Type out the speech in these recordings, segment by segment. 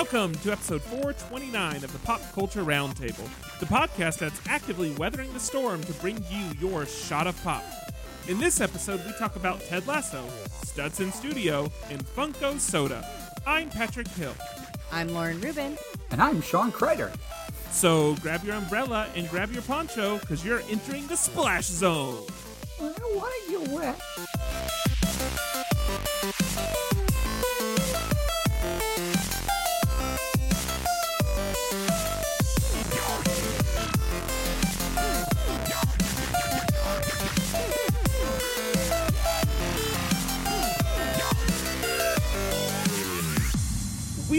Welcome to episode 429 of the Pop Culture Roundtable, the podcast that's actively weathering the storm to bring you your shot of pop. In this episode, we talk about Ted Lasso, Studson Studio, and Funko Soda. I'm Patrick Hill. I'm Lauren Rubin. And I'm Sean Kreider. So grab your umbrella and grab your poncho because you're entering the splash zone. Well, why are you wet?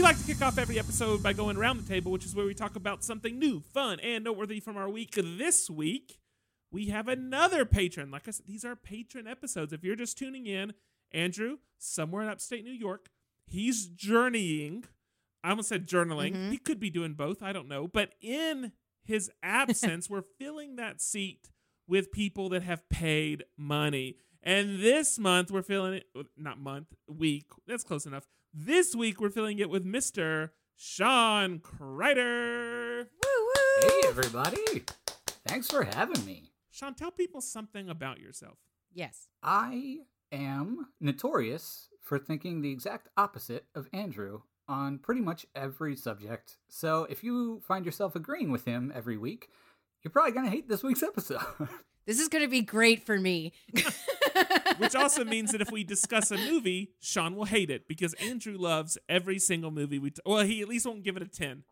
We like to kick off every episode by going around the table, which is where we talk about something new, fun, and noteworthy from our week. This week, we have another patron. Like I said, these are patron episodes. If you're just tuning in, Andrew, somewhere in upstate New York, he's journeying. I almost said journaling. Mhm. He could be doing both. I don't know. But in his absence, we're filling that seat with people that have paid money. And this month, we're filling it, not month, week. That's close enough. This week, we're filling it with Mr. Sean Kreider. Woo woo! Hey, everybody. Thanks for having me. Sean, tell people something about yourself. Yes. I am notorious for thinking the exact opposite of Andrew on pretty much every subject. So if you find yourself agreeing with him every week, you're probably going to hate this week's episode. This is going to be great for me. Which also means that if we discuss a movie, Sean will hate it because Andrew loves every single movie we. T- well, he at least won't give it a ten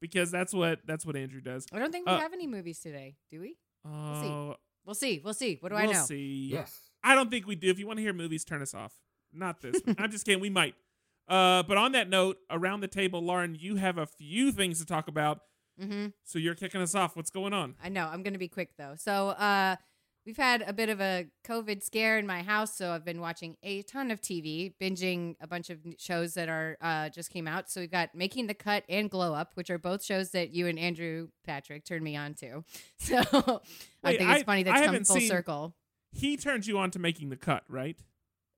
because that's what that's what Andrew does. I don't think we Uh, have any movies today, do we? Oh, We'll see. We'll see. We'll see. What do I know? we'll I know? see. yes. I don't think we do. If you want to hear movies, turn us off. Not this. I'm just kidding. We might. Uh, but on that note, around the table, Lauren, you have a few things to talk about. Mm-hmm. So you're kicking us off. What's going on? I know. I'm going to be quick though. So, uh, we've had a bit of a COVID scare in my house, so I've been watching a ton of TV, binging a bunch of shows that are uh, just came out. So we've got Making the Cut and Glow Up, which are both shows that you and Andrew Patrick turned me on to. So I think it's I- funny I that's come full seen- circle. He turned you on to making the cut, right?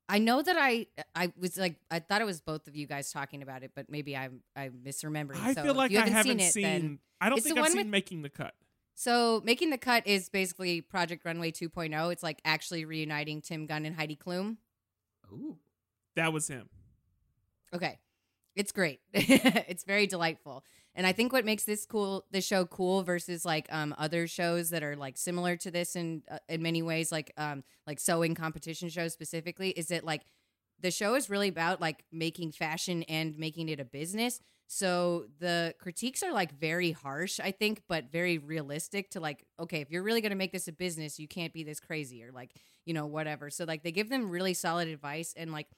I know that I I was like I thought it was both of you guys talking about it, but maybe I'm I'm misremembering. I so feel if like you I haven't haven't seen seen. it. Then I don't It's the think I've one seen with- making the cut. so making the cut is basically Project Runway 2.0. It's like actually reuniting Tim Gunn and Heidi Klum. Ooh. That was him. Okay, it's great. it's very delightful, and I think what makes this cool, this show cool versus like um other shows that are like similar to this in uh, in many ways, like um like sewing competition shows specifically, is that like the show is really about like making fashion and making it a business. So the critiques are like very harsh, I think, but very realistic to like, okay, if you're really going to make this a business, you can't be this crazy or like, you know, whatever. So like they give them really solid advice and like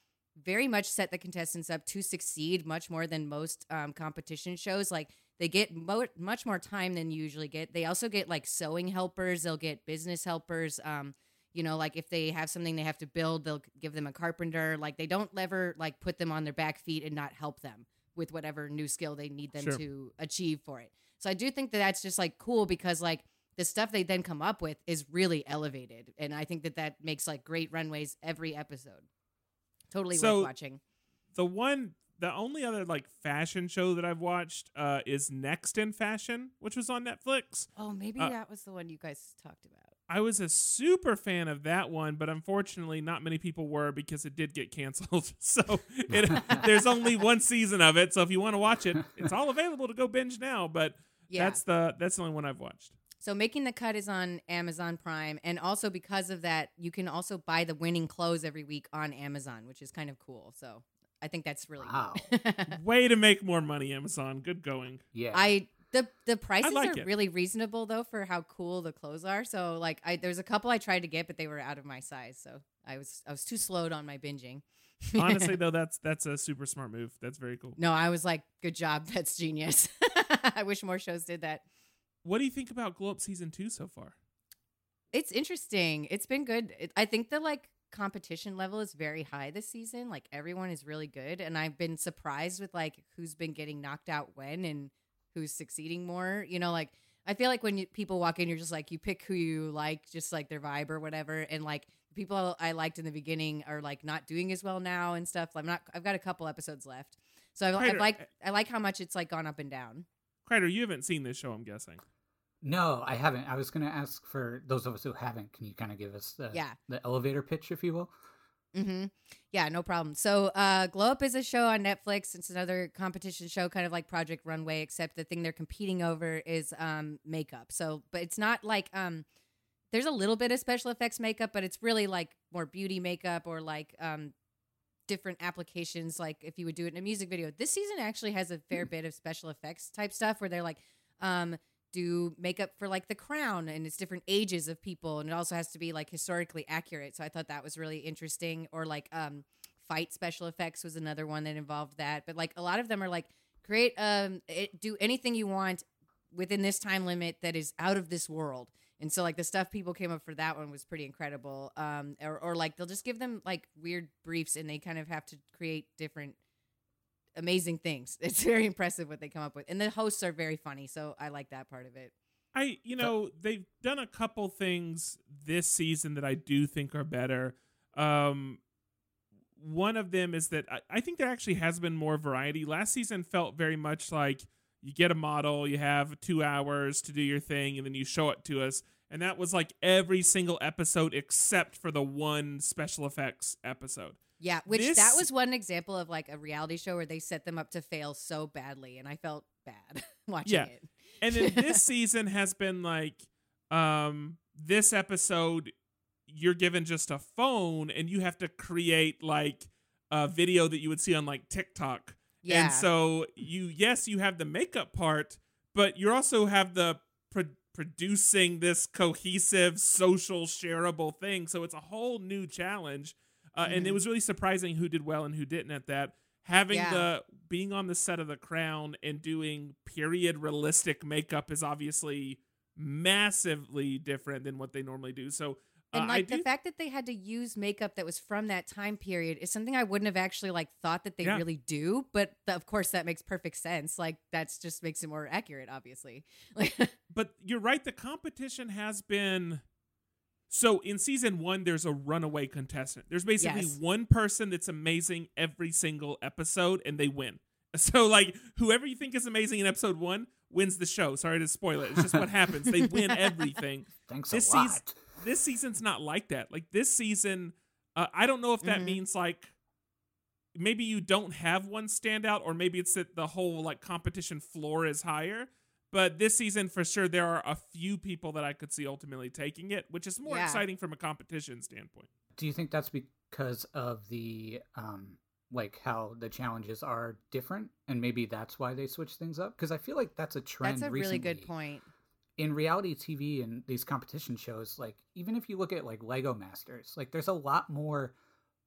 very much set the contestants up to succeed much more than most um, competition shows. Like they get mo- much more time than you usually get. They also get like sewing helpers, they'll get business helpers. Um, you know, like if they have something they have to build, they'll give them a carpenter. Like they don't ever like put them on their back feet and not help them with whatever new skill they need them Sure. to achieve for it. So I do think that that's just like cool because like the stuff they then come up with is really elevated, and I think that that makes like great runways every episode. Totally So- worth watching. The one, the only other like fashion show that I've watched uh, is Next in Fashion, which was on Netflix. Oh, maybe uh, that was the one you guys talked about. I was a super fan of that one, but unfortunately, not many people were because it did get canceled. So it, there's only one season of it. So if you want to watch it, it's all available to go binge now. But Yeah. that's the that's the only one I've watched. So making the cut is on Amazon Prime, and also because of that, you can also buy the winning clothes every week on Amazon, which is kind of cool. So I think that's really Wow. neat. Way to make more money, Amazon. Good going. Yeah. I the the prices like are it. really reasonable though for how cool the clothes are. So like I there's a couple I tried to get, but they were out of my size, so I was I was too slowed on my binging. Honestly, though, that's that's a super smart move. That's very cool. no, I was like, good job, that's genius. I wish more shows did that. What do you think about Glow Up season two so far? It's interesting. It's been good. It, I think the like competition level is very high this season. Like everyone is really good, and I've been surprised with like who's been getting knocked out when and who's succeeding more. You know, like I feel like when you, people walk in, you're just like you pick who you like, just like their vibe or whatever, and like people I liked in the beginning are like not doing as well now and stuff. I'm not. I've got a couple episodes left. So I, I like I like how much it's like gone up and down. Kreider, you haven't seen this show, I'm guessing. No, I haven't. I was going to ask for those of us who haven't. Can you kind of give us the Yeah. the elevator pitch, if you will? Mm-hmm. Yeah, no problem. So, uh, Glow Up is a show on Netflix. It's another competition show, kind of like Project Runway, except the thing they're competing over is um, makeup. So, but it's not like um, there's a little bit of special effects makeup, but it's really like more beauty makeup or like um, different applications. Like if you would do it in a music video. This season actually has a fair bit of special effects type stuff where they're like, um, do makeup for like the crown and it's different ages of people and it also has to be like historically accurate so i thought that was really interesting or like um fight special effects was another one that involved that but like a lot of them are like create um it, do anything you want within this time limit that is out of this world and so like the stuff people came up for that one was pretty incredible um or, or like they'll just give them like weird briefs and they kind of have to create different amazing things it's very impressive what they come up with and the hosts are very funny so i like that part of it I, you know, they've done a couple things this season that I do think are better. Um, one of them is that I, I think there actually has been more variety. Last season felt very much like you get a model, you have two hours to do your thing, and then you show it to us. And that was like every single episode except for the one special effects episode. Yeah, which This- that was one example of like a reality show where they set them up to fail so badly, and I felt bad watching Yeah. it. And then this season has been like, um, this episode, you're given just a phone and you have to create like a video that you would see on like TikTok. Yeah, And so you, yes, you have the makeup part, but you also have the pro- producing this cohesive, social, shareable thing. So it's a whole new challenge. Uh, And it Mhm. was really surprising who did well and who didn't at that. Having Yeah. the being on the set of The Crown and doing period realistic makeup is obviously massively different than what they normally do. So uh, and I like do the fact that they had to use makeup that was from that time period is something I wouldn't have actually like thought that they Yeah. really do. But th- of course, that makes perfect sense. Like that's just makes it more accurate, obviously. Like, but you're right. The competition has been. So in season one, there's a runaway contestant. There's basically Yes. one person that's amazing every single episode, and they win. So like whoever you think is amazing in episode one wins the show. Sorry to spoil it. It's just what happens. They win everything. Thanks This a lot. season- This season's not like that. Like this season, uh, I don't know if that Mhm. means like maybe you don't have one standout, or maybe it's that the whole like competition floor is higher. But this season, for sure, there are a few people that I could see ultimately taking it, which is more Yeah. exciting from a competition standpoint. Do you think that's because of the um like how the challenges are different and maybe that's why they switch things up? Because I feel like that's a trend. that's a really good point. In reality TV and these competition shows, like even if you look at like Lego Masters, like there's a lot more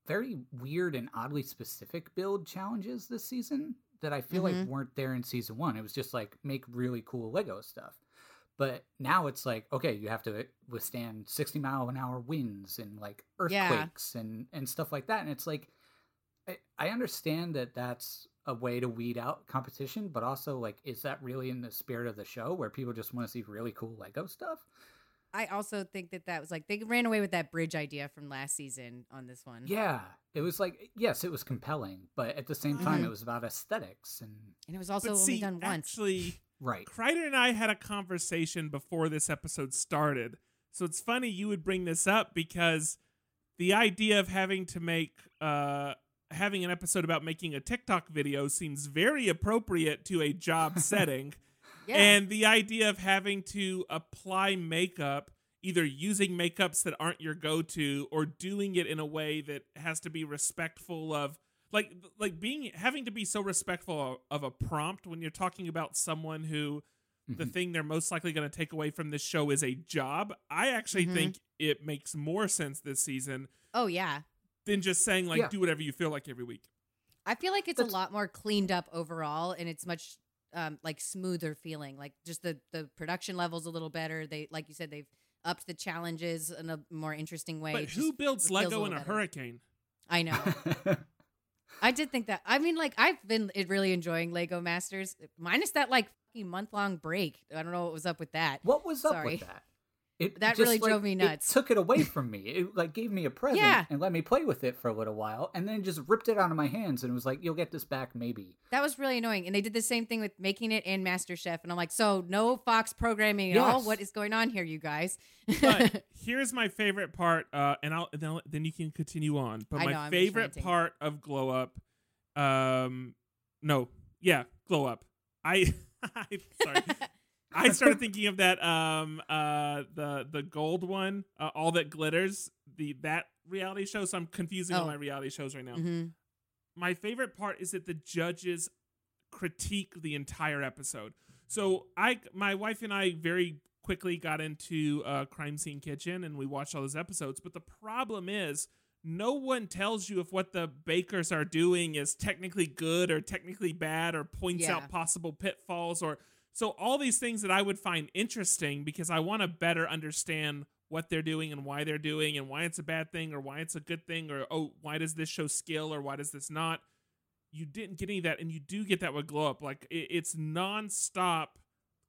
very weird and oddly specific build challenges this season that I feel like Mhm. weren't there in season one. It was just like make really cool Lego stuff. But now it's like, okay, you have to withstand 60 mile an hour winds and like Yeah. earthquakes and, and stuff like that. And it's like, I, I understand that that's a way to weed out competition, but also like, is that really in the spirit of the show where people just want to see really cool Lego stuff? I also think that that was like they ran away with that bridge idea from last season on this one. Yeah, it was like, yes, it was compelling, but at the same time, Mhm. it was about aesthetics and and it was also but only see, done once. actually, right. Kreider and I had a conversation before this episode started. So it's funny you would bring this up because the idea of having to make uh having an episode about making a TikTok video seems very appropriate to a job setting. yeah, And the idea of having to apply makeup, either using makeups that aren't your go-to or doing it in a way that has to be respectful of like like being having to be so respectful of, of a prompt when you're talking about someone who the Mhm. thing they're most likely going to take away from this show is a job. I actually Mhm. think it makes more sense this season oh yeah. Than just saying like Yeah. do whatever you feel like every week. I feel like it's That's- a lot more cleaned up overall, and it's much um, like smoother feeling. Like just the the production levels a little better. They like you said they've upped the challenges in a more interesting way. But It who builds feels Lego in a better. hurricane? I know. I did think that. I mean, like I've been really enjoying Lego Masters, minus that like month long break. I don't know what was up with that. what was up Sorry. with that? It That just, really like, drove me it nuts. took it away from me. It like gave me a present Yeah. and let me play with it for a little while, and then just ripped it out of my hands and was like, "You'll get this back, maybe." That was really annoying. And they did the same thing with making it and MasterChef. And I'm like, so no Fox programming at all? What is going on here, you guys? But here's my favorite part, uh, and I'll then, then you can continue on. But I my know, favorite part of Glow Up, um, no, yeah, Glow Up. I, I'm sorry. I started thinking of that um uh the the gold one, uh, all that glitters, the that reality show. So I'm confusing all Oh. my reality shows right now. hmm My favorite part is that the judges critique the entire episode. So I my wife and I very quickly got into uh, Crime Scene Kitchen and we watched all those episodes. But the problem is no one tells you if what the bakers are doing is technically good or technically bad or points Yeah. out possible pitfalls or so all these things that I would find interesting because I want to better understand what they're doing and why they're doing and why it's a bad thing or why it's a good thing or oh why does this show skill or why does this not? You didn't get any of that and you do get that with glow up. Like it, it's non-stop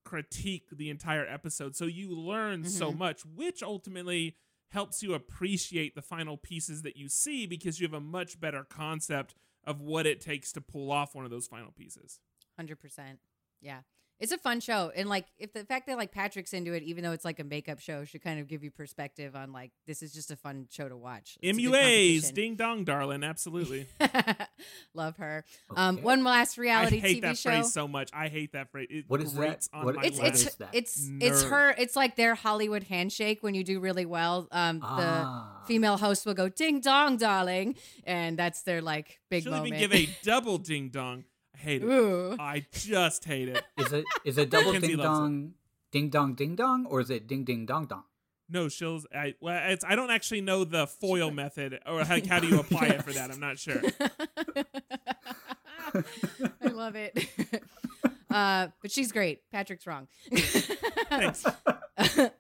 critique the entire episode. So you learn so Mhm. much which ultimately helps you appreciate the final pieces that you see because you have a much better concept of what it takes to pull off one of those final pieces. Hundred percent. Yeah, it's a fun show, and like if the fact that like Patrick's into it, even though it's like a makeup show, should kind of give you perspective on like this is just a fun show to watch. It's a good MUAs, competition. ding dong, darling, absolutely. Love her. Um, Okay. one last reality I hate TV that show. phrase so much. I hate that phrase. It What is that? grates on What- my it's what it's lips. is that? it's it's Nerd. her. It's like their Hollywood handshake when you do really well. Um, Ah. the female host will go ding dong, darling, and that's their like big She'll moment. even give a double ding dong. I hate it. Ooh. I just hate it. Is it is it double ding dong, ding dong, ding dong, or is it ding ding dong dong? No, she'll. I well, it's. I don't actually know the foil method or how, how do you apply it for that. I'm not sure. I love it. Uh, but she's great. Patrick's wrong. Thanks.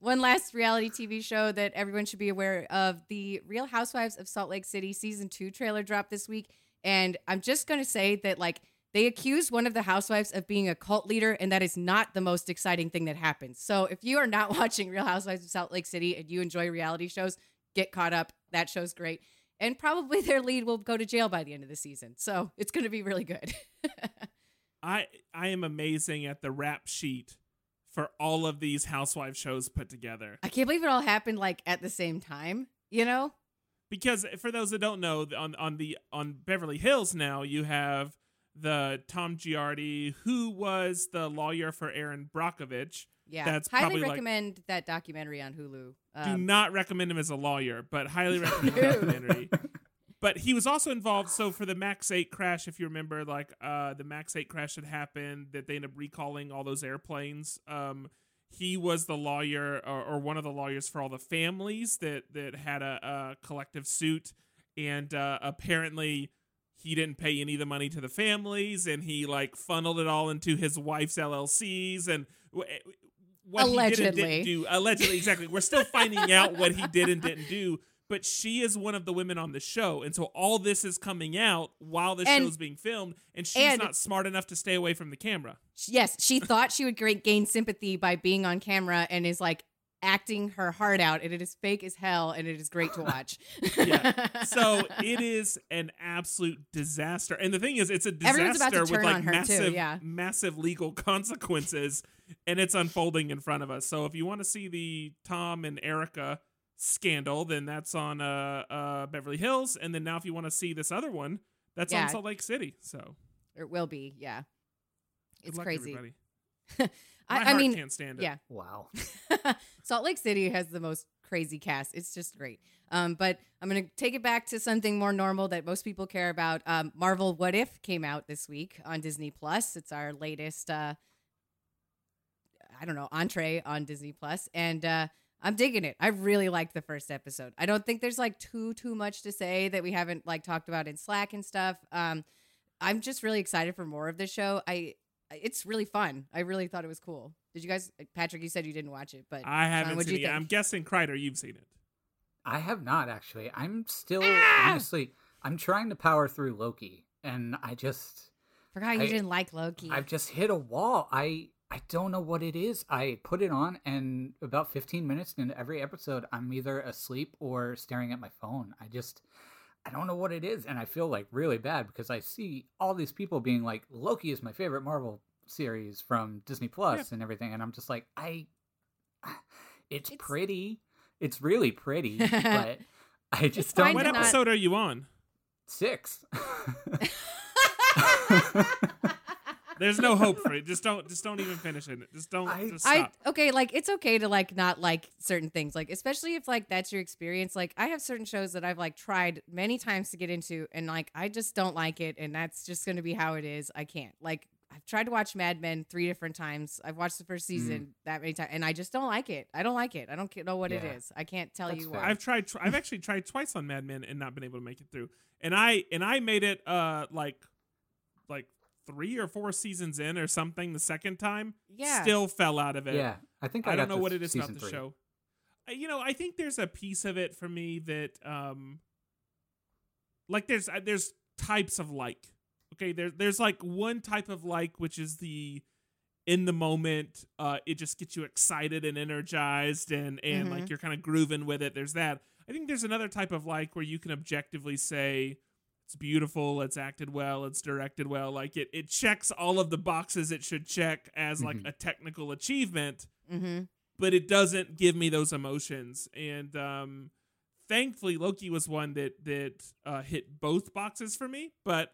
One last reality TV show that everyone should be aware of the Real Housewives of Salt Lake City season two trailer dropped this week. And I'm just going to say that, like, they accused one of the housewives of being a cult leader, and that is not the most exciting thing that happens. So if you are not watching Real Housewives of Salt Lake City and you enjoy reality shows, get caught up. That show's great. And probably their lead will go to jail by the end of the season. So it's going to be really good. I I am amazing at the rap sheet for all of these housewife shows put together. I can't believe it all happened like at the same time, you know? Because for those that don't know on on the on Beverly Hills now you have the Tom Girardi who was the lawyer for Erin Brockovich. Yeah. That's highly probably, like- recommend that documentary on Hulu. Do Um, not recommend him as a lawyer, but highly recommend the documentary. But he was also involved. So for the Max Eight crash, if you remember, like uh, the Max Eight crash had happened, that they ended up recalling all those airplanes. Um, he was the lawyer or, or one of the lawyers for all the families that that had a, a collective suit, and uh, apparently he didn't pay any of the money to the families, and he like funneled it all into his wife's LLCs and. w- What he did and didn't do allegedly exactly. We're still finding out what he did and didn't do, but she is one of the women on the show, and so all this is coming out while the And- show's being filmed, and she's and- not smart enough to stay away from the camera. yes, she thought she would great gain sympathy by being on camera and is like acting her heart out, and it is fake as hell, and it is great to watch. Yeah. So it is an absolute disaster, and the thing is, it's a Everyone's about to disaster with like her, too, massive, yeah. massive legal consequences, and it's unfolding in front of us. So if you want to see the Tom and Erika scandal, then that's on uh, uh, Beverly Hills, and then now if you want to see this other one, that's Yeah. on Salt Lake City. So it will be, yeah. good It's luck, crazy. everybody. My I, I heart mean, can't stand it. yeah. Wow. Salt Lake City has the most crazy cast. It's just great. Um, but I'm gonna take it back to something more normal that most people care about. Um, Marvel What If came out this week on Disney Plus. It's our latest, uh, I don't know, entree on Disney Plus, and uh, I'm digging it. I really liked the first episode. I don't think there's like too too much to say that we haven't like talked about in Slack and stuff. Um, I'm just really excited for more of this show. I it's really fun. I really thought it was cool. Did you guys, Patrick? You said you didn't watch it, but I haven't what'd seen you it. think? I'm guessing Kreider, you've seen it. I have not actually. I'm still Ah! honestly. I'm trying to power through Loki, and I just forgot you I- didn't like Loki. I've just hit a wall. I I don't know what it is. I put it on, and about 15 minutes into every episode, I'm either asleep or staring at my phone. I just, I don't know what it is, and I feel like really bad because I see all these people being like, Loki is my favorite Marvel series from Disney Plus and everything, and I'm just like, I, it's, It's- pretty, it's really pretty, but I just fine don't. What to know. not- episode are you on? Six. There's no hope for it. Just don't. Just don't even finish it. Just don't. I- just I stop. okay, like it's okay to like not like certain things, like especially if like that's your experience. Like I have certain shows that I've like tried many times to get into, and like I just don't like it, and that's just going to be how it is. I can't. Like I've tried to watch Mad Men three different times. I've watched the first season that many times, and I just don't like it. I don't like it. I don't know what it Yeah. is. I can't tell That's you fair. why. I've tried. Tr- I've actually tried twice on Mad Men and not been able to make it through. And I and I made it uh like like three or four seasons in or something the second time. Yeah. Still fell out of it. yeah, I think I, I, don't know what it is about the three. show. Uh, You know, I think there's a piece of it for me that um like there's uh, there's types of like. Okay, there there's like one type of like which is the in the moment uh it just gets you excited and energized and and like Mhm. you're kind of grooving with it. There's that. I think there's another type of like where you can objectively say it's beautiful, it's acted well, it's directed well, like it it checks all of the boxes it should check as like Mhm. a technical achievement mm-hmm. but it doesn't give me those emotions. And um, thankfully, Loki was one that that uh, hit both boxes for me. But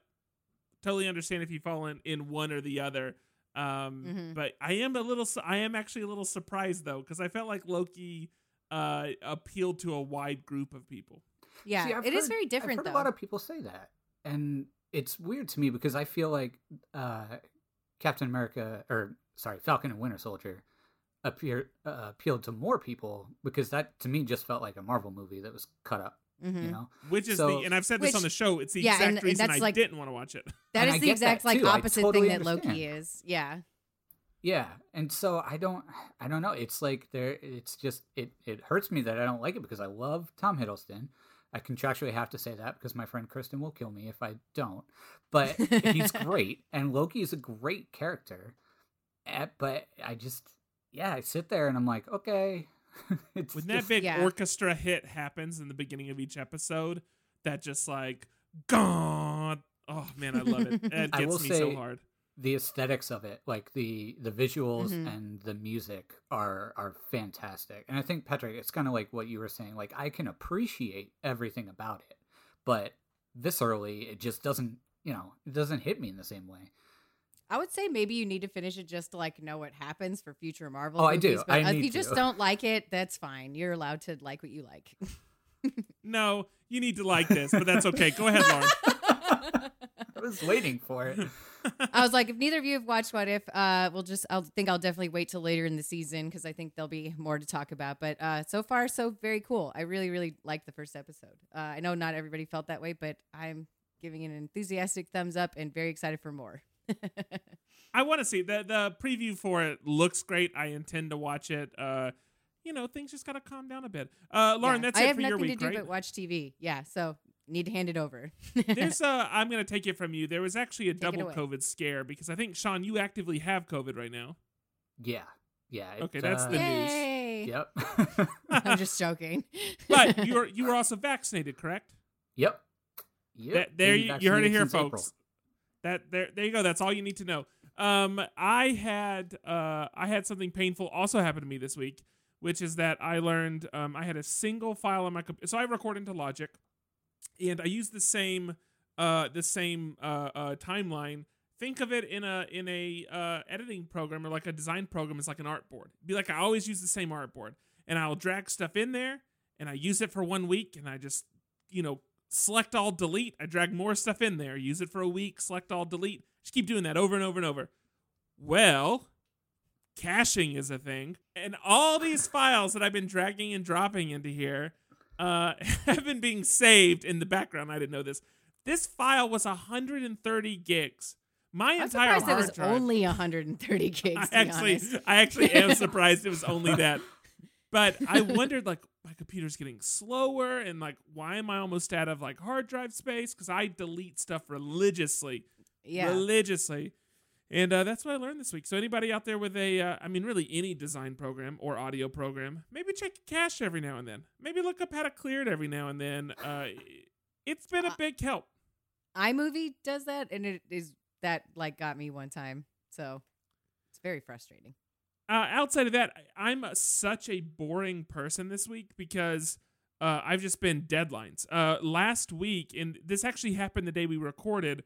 totally understand if you fall in, in one or the other. Um, Mhm. But I am a little, su- I am actually a little surprised though because I felt like Loki uh, appealed to a wide group of people. Yeah, See, I've it is very different I've heard though. a lot of people say that, and it's weird to me because I feel like uh, Captain America, or sorry, Falcon and Winter Soldier, appear uh, appealed to more people because that to me just felt like a Marvel movie that was cut up. Mhm. You know, Which is So- the, and I've said this on the show. It's the yeah, exact and- and reason that's I like- didn't want to watch it. That And is I the exact like opposite totally thing that Loki is. Yeah. Yeah, and so I don't, I don't know. It's like there, it's just it, it hurts me that I don't like it because I love Tom Hiddleston. I contractually have to say that because my friend Kristen will kill me if I don't. But he's great, and Loki is a great character. Eh, But I just, yeah, I sit there and I'm like, okay, it's when that just- big Yeah. orchestra hit happens in the beginning of each episode, that just like gone. Oh man, I love it. It I gets will me so hard. The aesthetics of it, like the the visuals Mhm. and the music are are fantastic. And I think Patrick, it's kind of like what you were saying. Like I can appreciate everything about it, but viscerally, it just doesn't. You know, it doesn't hit me in the same way. I would say maybe you need to finish it just to like know what happens for future Marvel. Oh, I movies, do. But I if need you just don't like it, that's fine. You're allowed to like what you like. No, you need to like this, but that's okay. Go ahead, Lauren. I was waiting for it. I was like, if neither of you have watched What If, uh, we'll just. I'll think I'll definitely wait till later in the season because I think there'll be more to talk about. But uh, so far, so very cool. I really, really liked the first episode. Uh, I know not everybody felt that way, but I'm giving it an enthusiastic thumbs up and very excited for more. I want to see the the preview for it looks great. I intend to watch it. Uh, you know, things just gotta calm down a bit. Uh, Lauren, Yeah. that's I it have for nothing your week, I have nothing to do right? but watch TV. Yeah, so need to hand it over. There's uh, I'm gonna take it from you. There was actually a Take double. COVID scare because I think Sean, you actively have COVID right now. Yeah, yeah. it, Okay, that's uh, the news. Yep. I'm just joking. But you were you were also vaccinated, correct? yep. Yep. That- there you, you heard it here, since April. folks. That there there you go. That's all you need to know. Um, I had uh I had something painful also happen to me this week, which is that I learned um I had a single file on my computer. So I record into Logic, and I use the same uh the same uh, uh timeline. Think of it in a in a uh, editing program or like a design program as like an artboard. Be like I always use the same artboard, and I'll drag stuff in there, and I use it for one week, and I just you know select all delete. I drag more stuff in there, use it for a week, select all delete. Just keep doing that over and over and over. Well, caching is a thing, and all these files that I've been dragging and dropping into here uh, have been being saved in the background. I didn't know this. This file was 130 gigs. My I'm entire surprised it was drive. only 130 gigs. I actually. I actually am surprised it was only that. But I wondered, like, my computer's getting slower, and like, why am I almost out of like hard drive space? Because I delete stuff religiously, yeah. religiously. And uh, that's what I learned this week. So anybody out there with a, uh, I mean, really any design program or audio program, maybe check cache every now and then. Maybe look up how to clear it every now and then. Uh, it's been a big help. iMovie does that, and it is that like got me one time. So it's very frustrating. uh, outside of that, I'm such a boring person this week because uh, I've just been deadlines. Uh, last week, and this actually happened the day we recorded.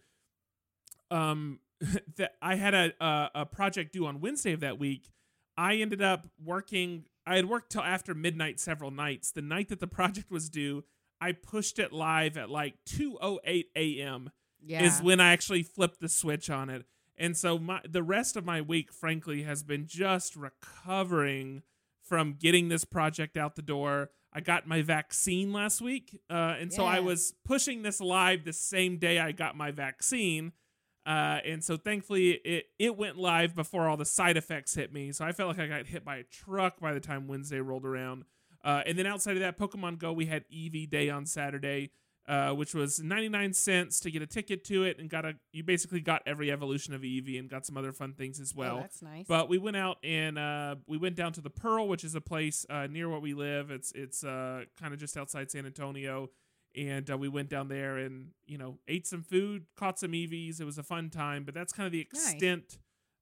Um, that I had a, a a project due on Wednesday of that week. I ended up working. I had worked till after midnight several nights. The night that the project was due, I pushed it live at like 2:08 a.m Yeah. is when I actually flipped the switch on it. And so my the rest of my week, frankly, has been just recovering from getting this project out the door. I got my vaccine last week, uh, and so I was pushing this live the same day I got my vaccine. Uh, and so thankfully it it went live before all the side effects hit me. So I felt like I got hit by a truck by the time Wednesday rolled around. Uh, and then outside of that, Pokemon Go, we had Eevee Day on Saturday uh, which was 99 cents to get a ticket to it and got a you basically got every evolution of Eevee and got some other fun things as Oh, well. that's nice. but we went out and uh, we went down to the Pearl, which is a place uh, near where we live. It's it's uh, kind of just outside San Antonio, and uh, we went down there and you know ate some food, caught some Eevees. It was a fun time, but that's kind of the Nice. extent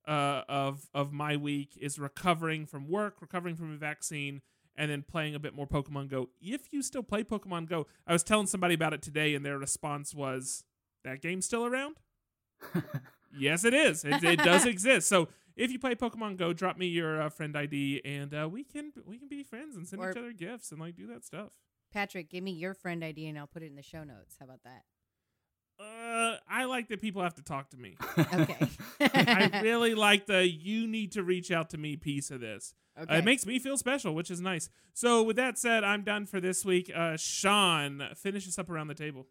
uh, of of my week is recovering from work, recovering from a vaccine, and then playing a bit more Pokemon Go. If you still play Pokemon Go, I was telling somebody about it today, and their response was, "That game's still around." yes, it is. It, it does exist. So if you play Pokemon Go, drop me your uh, friend ID, and uh, we can we can be friends and send Or- each other gifts and like do that stuff. Patrick, give me your friend ID and I'll put it in the show notes. How about that? Uh, I like that people have to talk to me. Okay. I really like the you need to reach out to me piece of this. okay. Uh, it makes me feel special, which is nice. So with that said, I'm done for this week. Uh, Sean, finish us up around the table.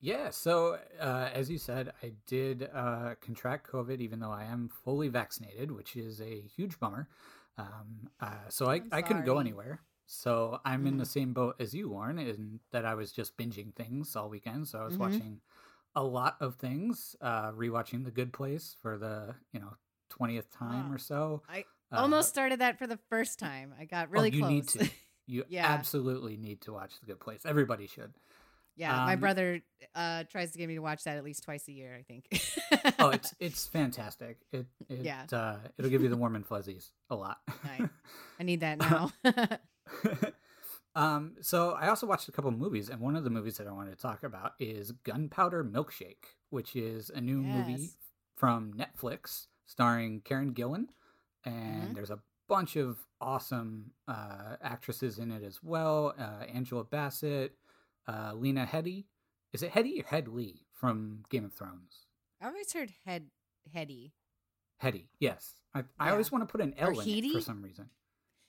Yeah, so uh, as you said, I did uh, contract COVID, even though I am fully vaccinated, which is a huge bummer. Um, uh, so I, I'm couldn't go anywhere. So I'm in the Mhm. same boat as you, Lauren, in that I was just binging things all weekend. So I was Mhm. watching a lot of things, uh, rewatching The Good Place for the you know twentieth time Ah, or so. I Uh, almost started that for the first time. I got really oh, you close. need to. You Yeah. absolutely need to watch The Good Place. Everybody should. yeah, my Um, brother uh, tries to get me to watch that at least twice a year. I think. oh, it's it's fantastic. It, it Yeah. uh, it'll give you the warm and fuzzies a lot. I need that now. um, so I also watched a couple movies, and one of the movies that I wanted to talk about is Gunpowder Milkshake, which is a new movie from Netflix starring Karen Gillan, and Mhm. there's a bunch of awesome uh, actresses in it as well. Uh, Angela Bassett, uh, Lena Headey. Is it Headey or Headley from Game of Thrones? I always heard head heady. Hetty, yes. I, I always want to put an L Or in it for some reason.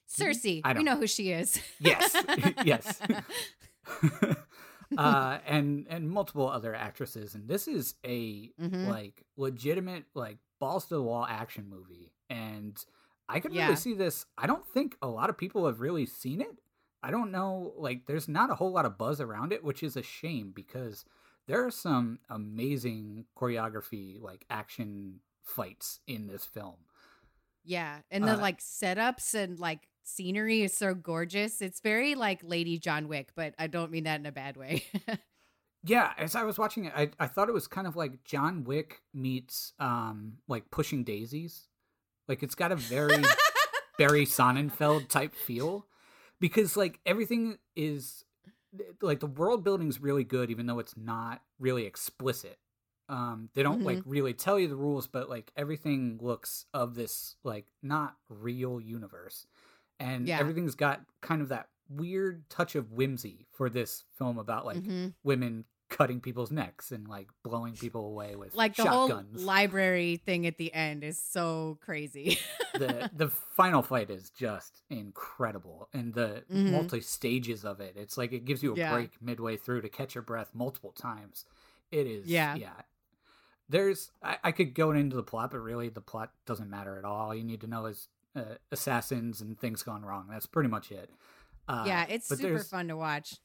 Cersei. I We know who she is. Yes. Yes. uh, and and multiple other actresses, and this is a Mhm. like legitimate like balls to the wall action movie, and I could Yeah. really see this. I don't think a lot of people have really seen it. I don't know, like there's not a whole lot of buzz around it, which is a shame because there are some amazing choreography, like action fights in this film. Yeah, and the Uh, like setups and like scenery is so gorgeous. It's very like Lady John Wick, but I don't mean that in a bad way. Yeah, as I was watching it, I, I thought it was kind of like John Wick meets um like pushing daisies. Like it's got a very Barry Sonnenfeld type feel. Because like everything is like the world building's really good even though it's not really explicit. Um they don't like really tell you the rules, but like everything looks of this like not real universe. And Yeah. everything's got kind of that weird touch of whimsy for this film about like Mhm. women cutting people's necks and like blowing people away with Like the shotguns. whole library thing at the end is so crazy. the the final fight is just incredible and the Mhm. multi stages of it. It's like it gives you a Yeah. break midway through to catch your breath multiple times. It is Yeah. yeah. There's I, I could go into the plot, but really the plot doesn't matter at all. All you need to know is uh, assassins and things gone wrong. That's pretty much it. Uh, yeah, it's super fun to watch.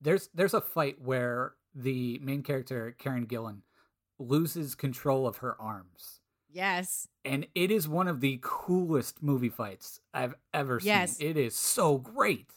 there's there's a fight where the main character Karen Gillan loses control of her arms Yes. and it is one of the coolest movie fights I've ever Yes. seen. It is so great.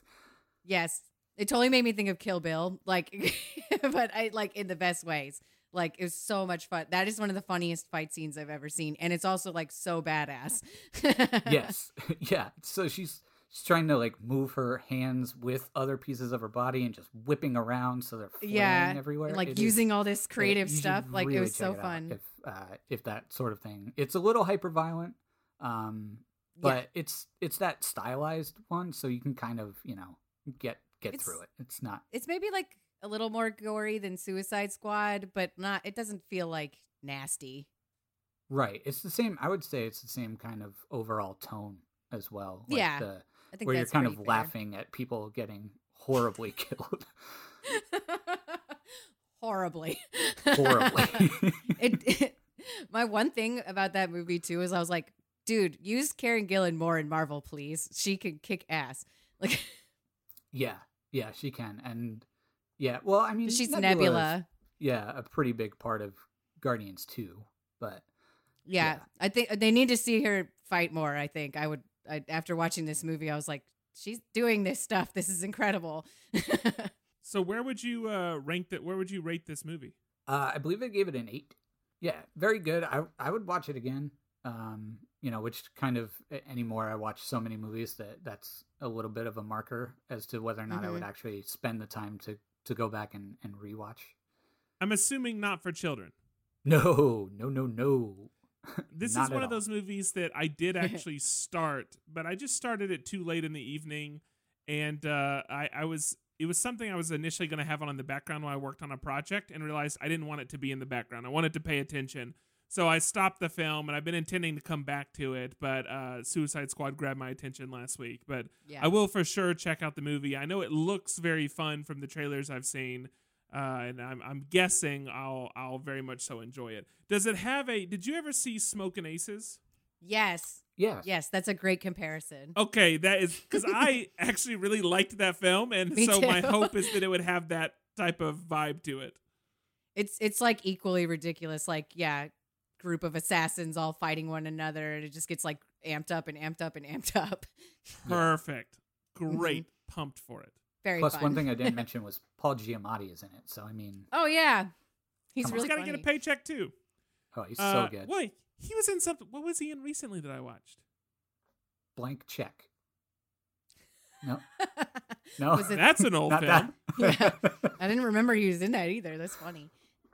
Yes. It totally made me think of Kill Bill, like, but I like in the best ways. Like, it was so much fun. That is one of the funniest fight scenes I've ever seen, and it's also like so badass. yes yeah so she's she's trying to like move her hands with other pieces of her body and just whipping around so they're flying yeah, everywhere and, like It is- using all this creative should stuff. Like, it was so out fun. if uh if that sort of thing it's a little hyper violent um but it's it's that stylized one so you can kind of you know get get It's- through it it's not it's maybe like a little more gory than Suicide Squad, but not. It doesn't feel like nasty. right it's the same i would say it's the same kind of overall tone as well like Yeah, the, I think where you're kind of fair. laughing at people getting horribly killed horribly horribly it, it- my one thing about that movie too is I was like, dude, use Karen Gillan more in Marvel, please. She can kick ass. Like Yeah, yeah, she can, and yeah, well, I mean, she's Nebula Nebula. yeah, a pretty big part of Guardians too. But Yeah, yeah. I think they need to see her fight more. I think I would. I, after watching this movie, I was like, she's doing this stuff. This is incredible. So where would you uh, rank that? Where would you rate this movie? uh, I believe I gave it an eight. Yeah, very good. I I would watch it again. Um, you know, which kind of anymore I watch so many movies that that's a little bit of a marker as to whether or not I would Mhm. actually spend the time to to go back and and rewatch. I'm assuming not for children. No, no, no, no. This is one of all. those movies that I did actually start, but I just started it too late in the evening, and uh, I, I was it was something I was initially going to have on in the background while I worked on a project, and realized I didn't want it to be in the background. I wanted to pay attention, so I stopped the film, and I've been intending to come back to it, but uh, Suicide Squad grabbed my attention last week. But yeah, I will for sure check out the movie. I know it looks very fun from the trailers I've seen, uh, and I'm, I'm guessing I'll I'll very much so enjoy it. Does it have a? Did you ever see Smoking Aces? yes, Yes. yes, that's a great comparison. Okay, that is because I actually really liked that film, and Me so my hope is that it would have that type of vibe to it. It's it's like equally ridiculous. Like yeah, group of assassins all fighting one another, and it just gets like amped up and amped up and amped up. Perfect, great, pumped for it. Very Plus, fun. one thing I didn't mention was Paul Giamatti is in it. So I mean, Oh yeah, he's Come really He's got to get a paycheck too. oh, he's Uh, so good. Wait, he was in something. What was he in recently that I watched? Blank check. No, no, Was it- That's an old not film. that. I didn't remember he was in that either. That's funny.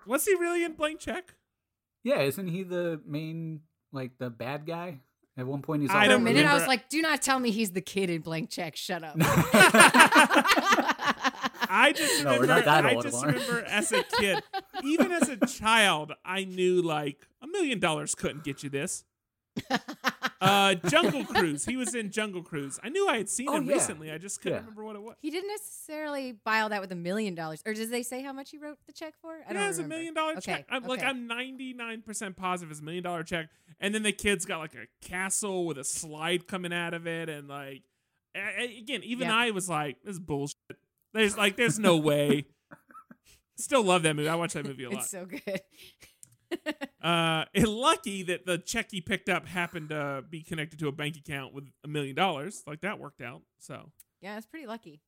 Was he really in Blank Check? Yeah, isn't he the main, like the bad guy? At one point, he's I all For a don't minute, I was like, "Do not tell me he's the kid in Blank Check." Shut up. I just No, we're remember. not that I old, just Lauren. remember as a kid, even as a child, I knew like a million dollars couldn't get you this. Uh, Jungle Cruise. He was in Jungle Cruise. I knew I had seen Oh, him yeah. recently. I just couldn't Yeah. remember what it was. he didn't necessarily buy all that with a million dollars, or does they say how much he wrote the check for? I yeah, don't it's a million dollar Okay, check. I'm like. I'm 99 percent positive it's a million dollar check. And then the kid's got like a castle with a slide coming out of it, and like a- a- again, even Yep. I was like, this is bullshit. There's like, there's no way. Still love that movie. I watch that movie a lot. It's so good. Uh, and lucky that the check he picked up happened to be connected to a bank account with a million dollars. Like that worked out. So yeah, it's pretty lucky.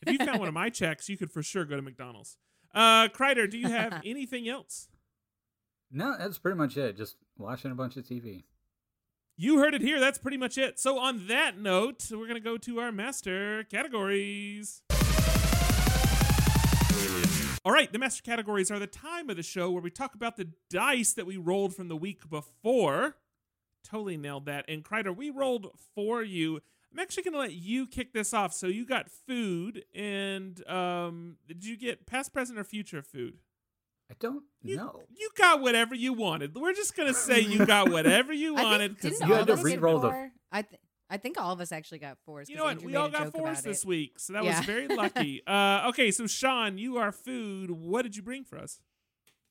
if you found one of my checks, you could for sure go to McDonald's. Uh, Kreider, do you have anything else? no, that's pretty much it. Just watching a bunch of TV. You heard it here. That's pretty much it. So on that note, we're gonna go to our master categories. All right, the master categories are the time of the show where we talk about the dice that we rolled from the week before. Totally nailed that. And Kreider, we rolled for you. I'm actually going to let you kick this off. So you got food, and um, did you get past, present, or future food? I don't You, know. You got whatever you wanted. We're just going to say you got whatever you wanted. think, 'cause didn't you had to of us get re-roll the- I th- I think all of us actually got fours. You 'cause know what? Andrew We all a got fours about this it. week, so that was very lucky. uh, okay, so Sean, you are food. What did you bring for us?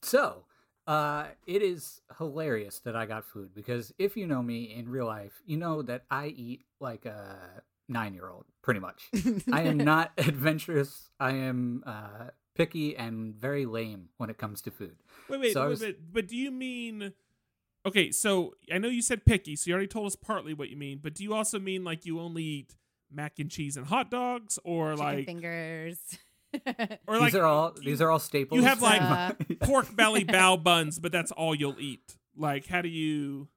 So, uh, it is hilarious that I got food because if you know me in real life, you know that I eat like a nine year old, pretty much. I am not adventurous. I am uh, picky and very lame when it comes to food. Wait, wait, So wait, was- but, but do you mean Okay, so I know you said picky, so you already told us partly what you mean, but do you also mean like you only eat mac and cheese and hot dogs, or Chicken like, fingers. or these like are all these are all staples. you have, like, Uh, pork belly bao buns, but that's all you'll eat? Like, how do you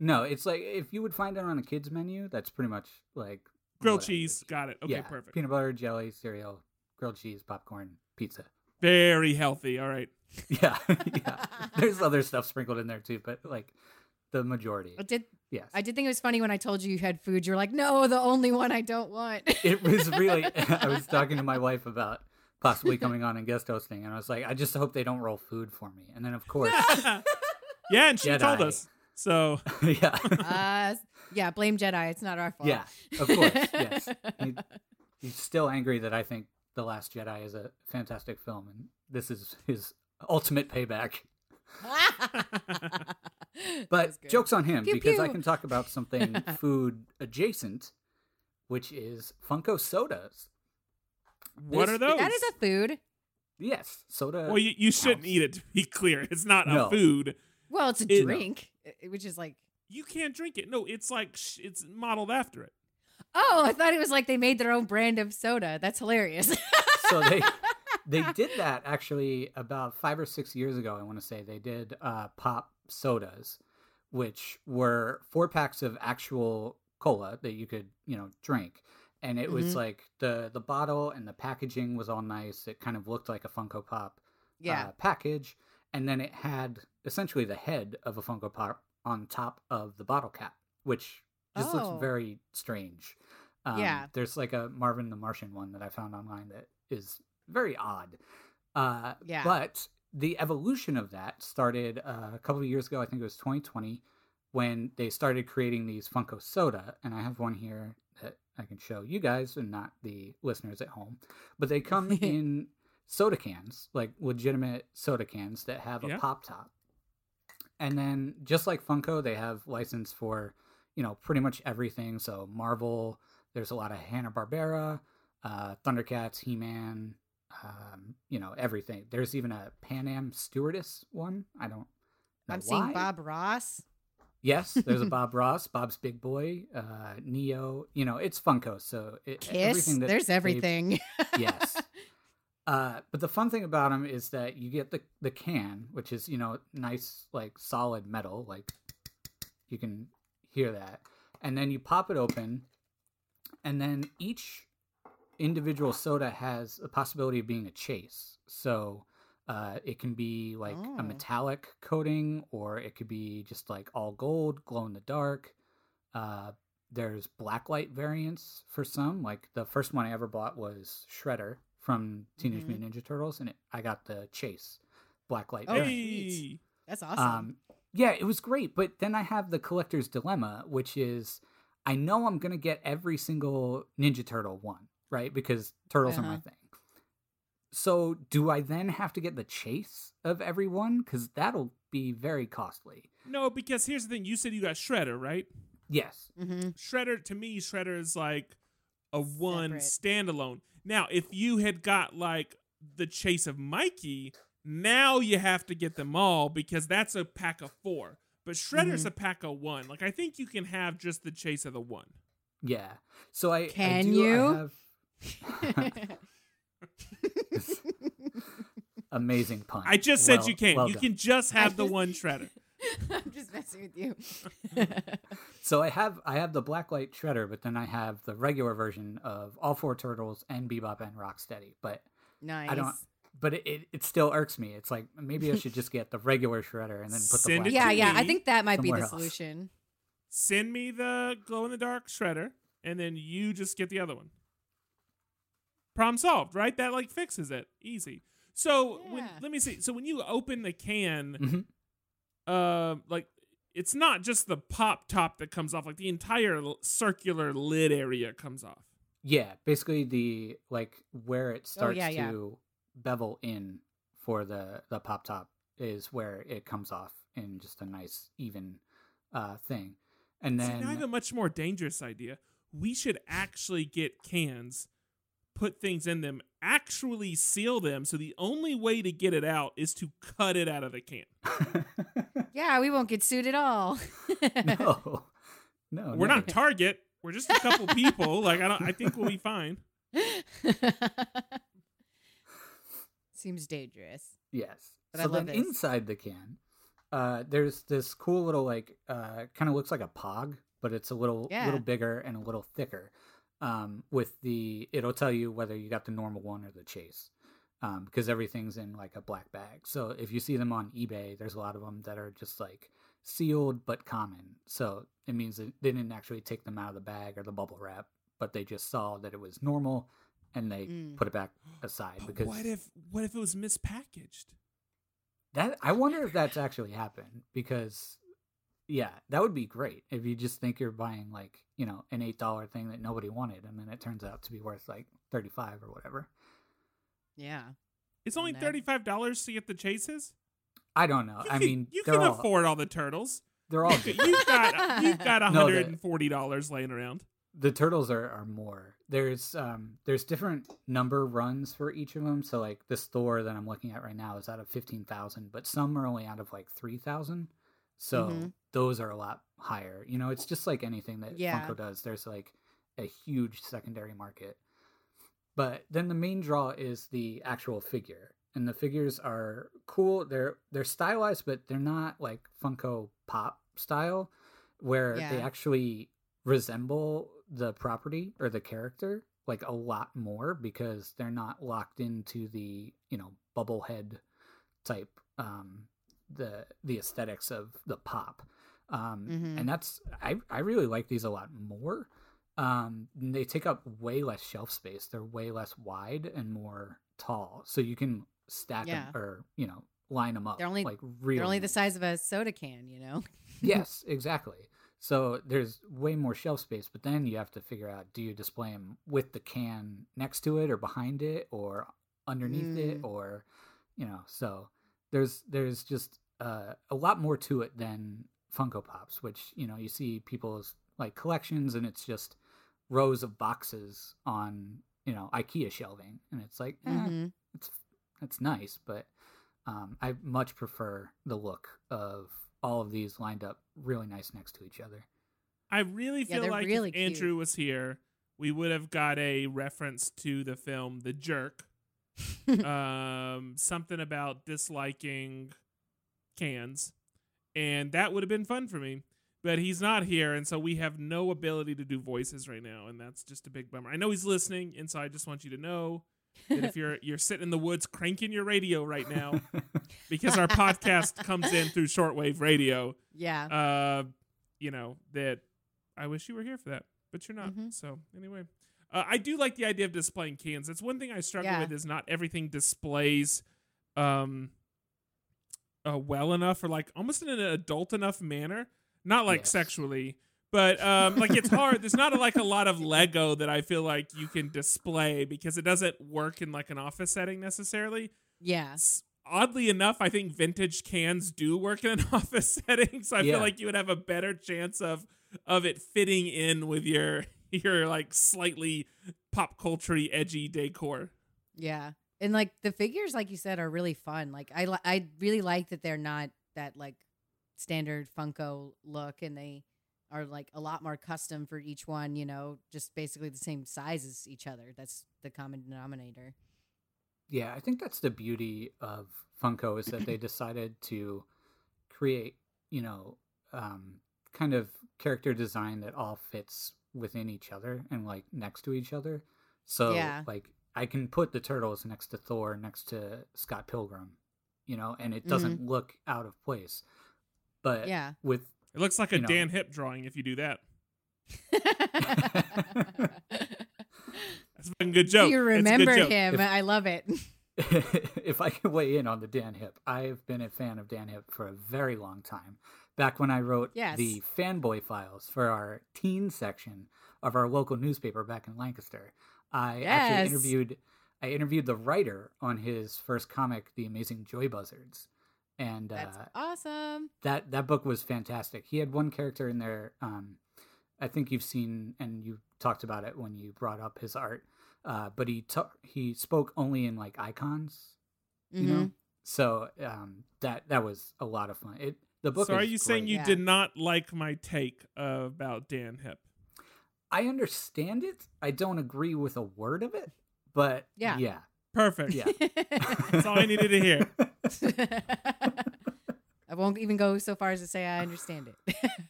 no, it's like if you would find it on a kids menu, that's pretty much like grilled cheese? Got it. Okay, yeah, perfect. Peanut butter, jelly, cereal, grilled cheese, popcorn, pizza. Very healthy. All right. Yeah, yeah. There's other stuff sprinkled in there too, but like the majority. I did. Yes. I did think it was funny when I told you you had food. You were like, "No, the only one I don't want." it was really I was talking to my wife about possibly coming on and guest hosting and I was like, I just hope they don't roll food for me. And then of course yeah, and she told us. So Yeah. uh, yeah, blame Jedi. It's not our fault. yeah, of course, yes. He- He's still angry that I think The Last Jedi is a fantastic film and this is his ultimate payback. But jokes on him Pew, because I can talk about something food adjacent, which is Funko sodas. what This- are those? That is a food. Yes, soda. well, you, you shouldn't eat it. To be clear, it's not No. a food. Well, it's a It- drink, uh, which is like. You can't drink it. No, it's like sh- it's modeled after it. Oh, I thought it was like they made their own brand of soda. That's hilarious. so they they did that actually about five or six years ago. I want to say they did uh, pop sodas, which were four packs of actual cola that you could you know drink, and it was Mhm. like the the bottle and the packaging was all nice. It kind of looked like a Funko Pop yeah. uh, package, and then it had essentially the head of a Funko Pop on top of the bottle cap, which just Oh. looks very strange. Um, Yeah. there's like a Marvin the Martian one that I found online that is very odd. Uh, Yeah. But the evolution of that started uh, a couple of years ago. I think it was 2020 when they started creating these Funko Soda, and I have one here that I can show you guys and not the listeners at home. But they come in soda cans, like legitimate soda cans that have a Yeah. pop top. And then just like Funko, they have license for, you know, pretty much everything. So Marvel, there's a lot of Hanna Barbera, uh, Thundercats, He Man, um, you know, everything. There's even a Pan Am stewardess one. I don't. Know I'm seeing. Bob Ross. Yes, there's a Bob Ross, Bob's Big Boy, uh, Neo. You know, it's Funko, so it, Kiss. everything There's everything. yes. Uh, but the fun thing about them is that you get the the can, which is you know nice like solid metal, like you can hear that, and then you pop it open, and then each individual soda has a possibility of being a chase. So uh, it can be like Oh. a metallic coating, or it could be just like all gold, glow in the dark. Uh, there's blacklight variants for some. Like the first one I ever bought was Shredder from Teenage Mhm. Mutant Ninja Turtles, and it, I got the Chase blacklight Oh. Hey, That's awesome. Um, yeah, it was great. But then I have the collector's dilemma, which is I know I'm going to get every single Ninja Turtle one, right? Because turtles are my Uh-huh. thing. So do I then have to get the chase of everyone? Because that'll be very costly. no, because here's the thing. You said you got Shredder, right? Yes. Mm-hmm. Shredder to me, Shredder is like a one Separate. standalone. Now, if you had got like the chase of Mikey, now you have to get them all because that's a pack of four. But Shredder's Mm-hmm. a pack of one. Like I think you can have just the chase of the one. Yeah. So I I Can do- I you? have amazing pun. I just said Well- you can. well you done. can just have the just- one Shredder. I'm just messing with you. So I have I have the blacklight shredder, but then I have the regular version of all four turtles and Bebop and Rocksteady. But nice. I don't. But it, it, it still irks me. It's like maybe I should just get the regular shredder and then put the Send black. Yeah, yeah. I think that might be somewhere the else. solution. Send me the glow in the dark Shredder, and then you just get the other one. Problem solved, right? That like fixes it. Easy. So when let me see. So when you open the can, Mhm. uh, like it's not just the pop top that comes off; like the entire l- circular lid area comes off. Yeah, basically the like where it starts Oh, yeah, yeah. to bevel in for the the pop top is where it comes off in just a nice even uh thing. And See, then now I have a much more dangerous idea. We should actually get cans, put things in them, actually seal them. So the only way to get it out is to cut it out of the can. Yeah, we won't get sued at all. no, no, We're not never. Target. We're just a couple people. Like I don't. I think we'll be fine. Seems dangerous. Yes. But I so love then this. inside the can, uh, there's this cool little like uh, kind of looks like a pog, but it's a little Yeah. little bigger and a little thicker. Um, with the it'll tell you whether you got the normal one or the chase. Um, because everything's in like a black bag. So if you see them on eBay, there's a lot of them that are just like sealed but common. So it means that they didn't actually take them out of the bag or the bubble wrap, but they just saw that it was normal and they Mm. put it back aside But because what if what if it was mispackaged? That I wonder if that's actually happened because yeah, that would be great if you just think you're buying like, you know, an eight dollar thing that nobody wanted and then it turns out to be worth like thirty five or whatever. Yeah. It's only thirty five dollars to get the chases. I don't know. You I can, mean you can all, afford all the turtles. they're all You- different. You've got you've got No, hundred the- and forty dollars laying around. the turtles are, are more there's um there's different number runs for each of them so like this Thor that i'm looking at right now is out of 15000 but some are only out of like 3000 so Mhm. those are a lot higher you know it's just like anything that Yeah. funko does there's like a huge secondary market but then the main draw is the actual figure and the figures are cool they're they're stylized but they're not like funko pop style where they actually resemble the property or the character like a lot more because they're not locked into the you know bubble head type um the the aesthetics of the pop um Mhm. and that's i i really like these a lot more um they take up way less shelf space they're way less wide and more tall so you can stack Yeah. them or you know line them up They're only- like really They're only the size of a soda can, you know? yes, exactly. So there's way more shelf space, but then you have to figure out do you display them with the can next to it or behind it or underneath it Mm. or you know, so there's there's just uh, a lot more to it than Funko Pops, which, you know, you see people's like collections and it's just rows of boxes on, you know, IKEA shelving and it's like, eh, Mhm. it's it's nice, but um, I much prefer the look of all of these lined up really nice next to each other. I really feel they're like really if cute. Andrew was here, we would have got a reference to the film The Jerk. um, something about disliking cans, and that would have been fun for me. But he's not here, and so we have no ability to do voices right now, and that's just a big bummer. I know he's listening, and so I just want you to know that if you're you're sitting in the woods cranking your radio right now because our podcast comes in through shortwave radio, yeah. uh, you know that I wish you were here for that, but you're not. Mhm. So anyway, uh, I do like the idea of displaying cans. That's one thing I struggle Yeah. with is not everything displays um uh, well enough or like almost in an adult enough manner, not like Yes. sexually. But um, like it's hard. There's not like a lot of Lego that I feel like you can display because it doesn't work in like an office setting necessarily yeah. oddly enough, I think vintage cans do work in an office setting, so I Yeah. feel like you would have a better chance of of it fitting in with your your like slightly pop culture edgy decor. Yeah. And like the figures, like you said, are really fun. Like I, li- I really like that they're not that like standard Funko look, and they are like a lot more custom for each one. You know, just basically the same size as each other. That's the common denominator. Yeah, I think that's the beauty of Funko is that they decided to create, you know, um, kind of character design that all fits within each other and like next to each other. So Yeah. like I can put the turtles next to Thor, next to Scott Pilgrim, you know, and it doesn't look out of place. But Mm-hmm. Yeah. with It looks like a know. Dan Hipp drawing if you do that. That's a fucking good joke. you It's a good remember joke. him? If- I love it. if I can weigh in on the Dan Hipp, I've been a fan of Dan Hipp for a very long time. Back when I wrote Yes. the fanboy files for our teen section of our local newspaper back in Lancaster, I Yes. actually interviewed I interviewed the writer on his first comic, The Amazing Joy Buzzards, and That's uh, awesome. that that book was fantastic. He had one character in there. Um, I think you've seen and you talked about it when you brought up his art. Uh, but he ta- he spoke only in like icons, you Mhm. know. So um, that that was a lot of fun. It The book. So are is you saying you Yeah. did not like my take uh, about Dan Hipp? I understand it. I don't agree with a word of it, but Yeah. yeah, Perfect. Yeah. That's all I needed to hear. I won't even go so far as to say I understand it.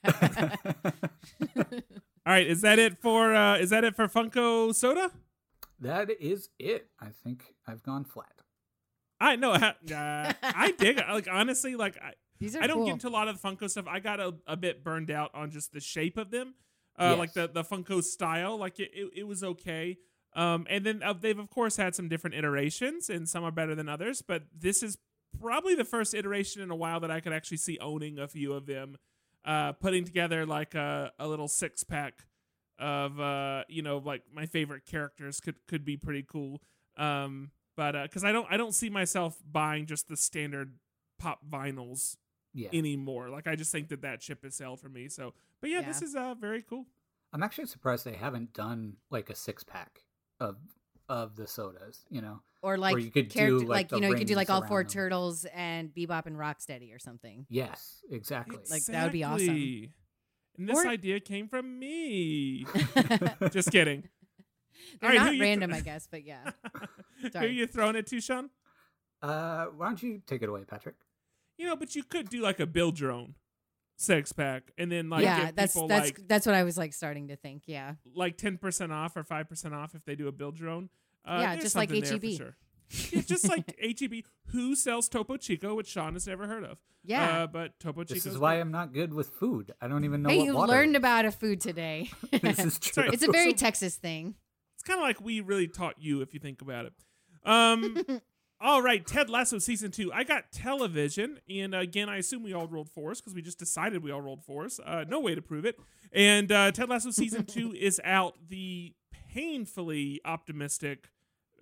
All right, is that it for uh is that it for Funko Soda? that is it. I think I've gone flat. I know uh, I dig it. Like honestly, like I, These are I don't cool. get into a lot of the Funko stuff. I got a, a bit burned out on just the shape of them, uh, like the the Funko style. Like it, it, it was okay. Um, and then uh, they've of course had some different iterations, and some are better than others. But this is probably the first iteration in a while that I could actually see owning a few of them, uh, putting together like a, a little six pack of uh, you know like my favorite characters could could be pretty cool. Um, but because I don't I don't see myself buying just the standard pop vinyls Yeah, anymore. Like I just think that that ship has sailed for me. So, but yeah, this is uh very cool. I'm actually surprised they haven't done like a six pack of of the sodas. You know, or like you could do, like, like, you know, you could do like all four them. turtles and Bebop and Rocksteady or something. yes, exactly. Like, that would be awesome. And this Or- idea came from me. Just kidding. All right, who not you- random, I guess, but yeah. Who are you throwing it to, Sean? uh, why don't you take it away, Patrick? You know, but you could do like a build your own six pack, and then like yeah, that's people that's like that's what I was like starting to think. Yeah. like ten percent off or five percent off if they do a build your own. Uh, Yeah, just like something there H-E-B. Sure. Yeah, just like HEB, who sells Topo Chico, which Sean has never heard of. Yeah. uh, but Topo Chico. This is why I'm not good with food. I don't even know hey, what you water learned is. about a food today. this is true. Sorry, it's a very Texas thing. It's kind of like we really taught you if you think about it. Um, all right, Ted Lasso season two. I got television, and again, I assume we all rolled fours because we just decided we all rolled fours. Uh, no way to prove it. And uh, Ted Lasso season two is out. The painfully optimistic,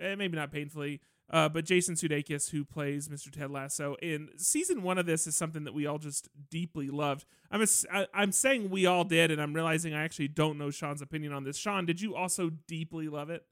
eh, maybe not painfully, uh, but Jason Sudeikis, who plays Mr. Ted Lasso, in season one of this is something that we all just deeply loved. I'm ass- I, I'm saying we all did, and I'm realizing I actually don't know Sean's opinion on this. Sean, did you also deeply love it?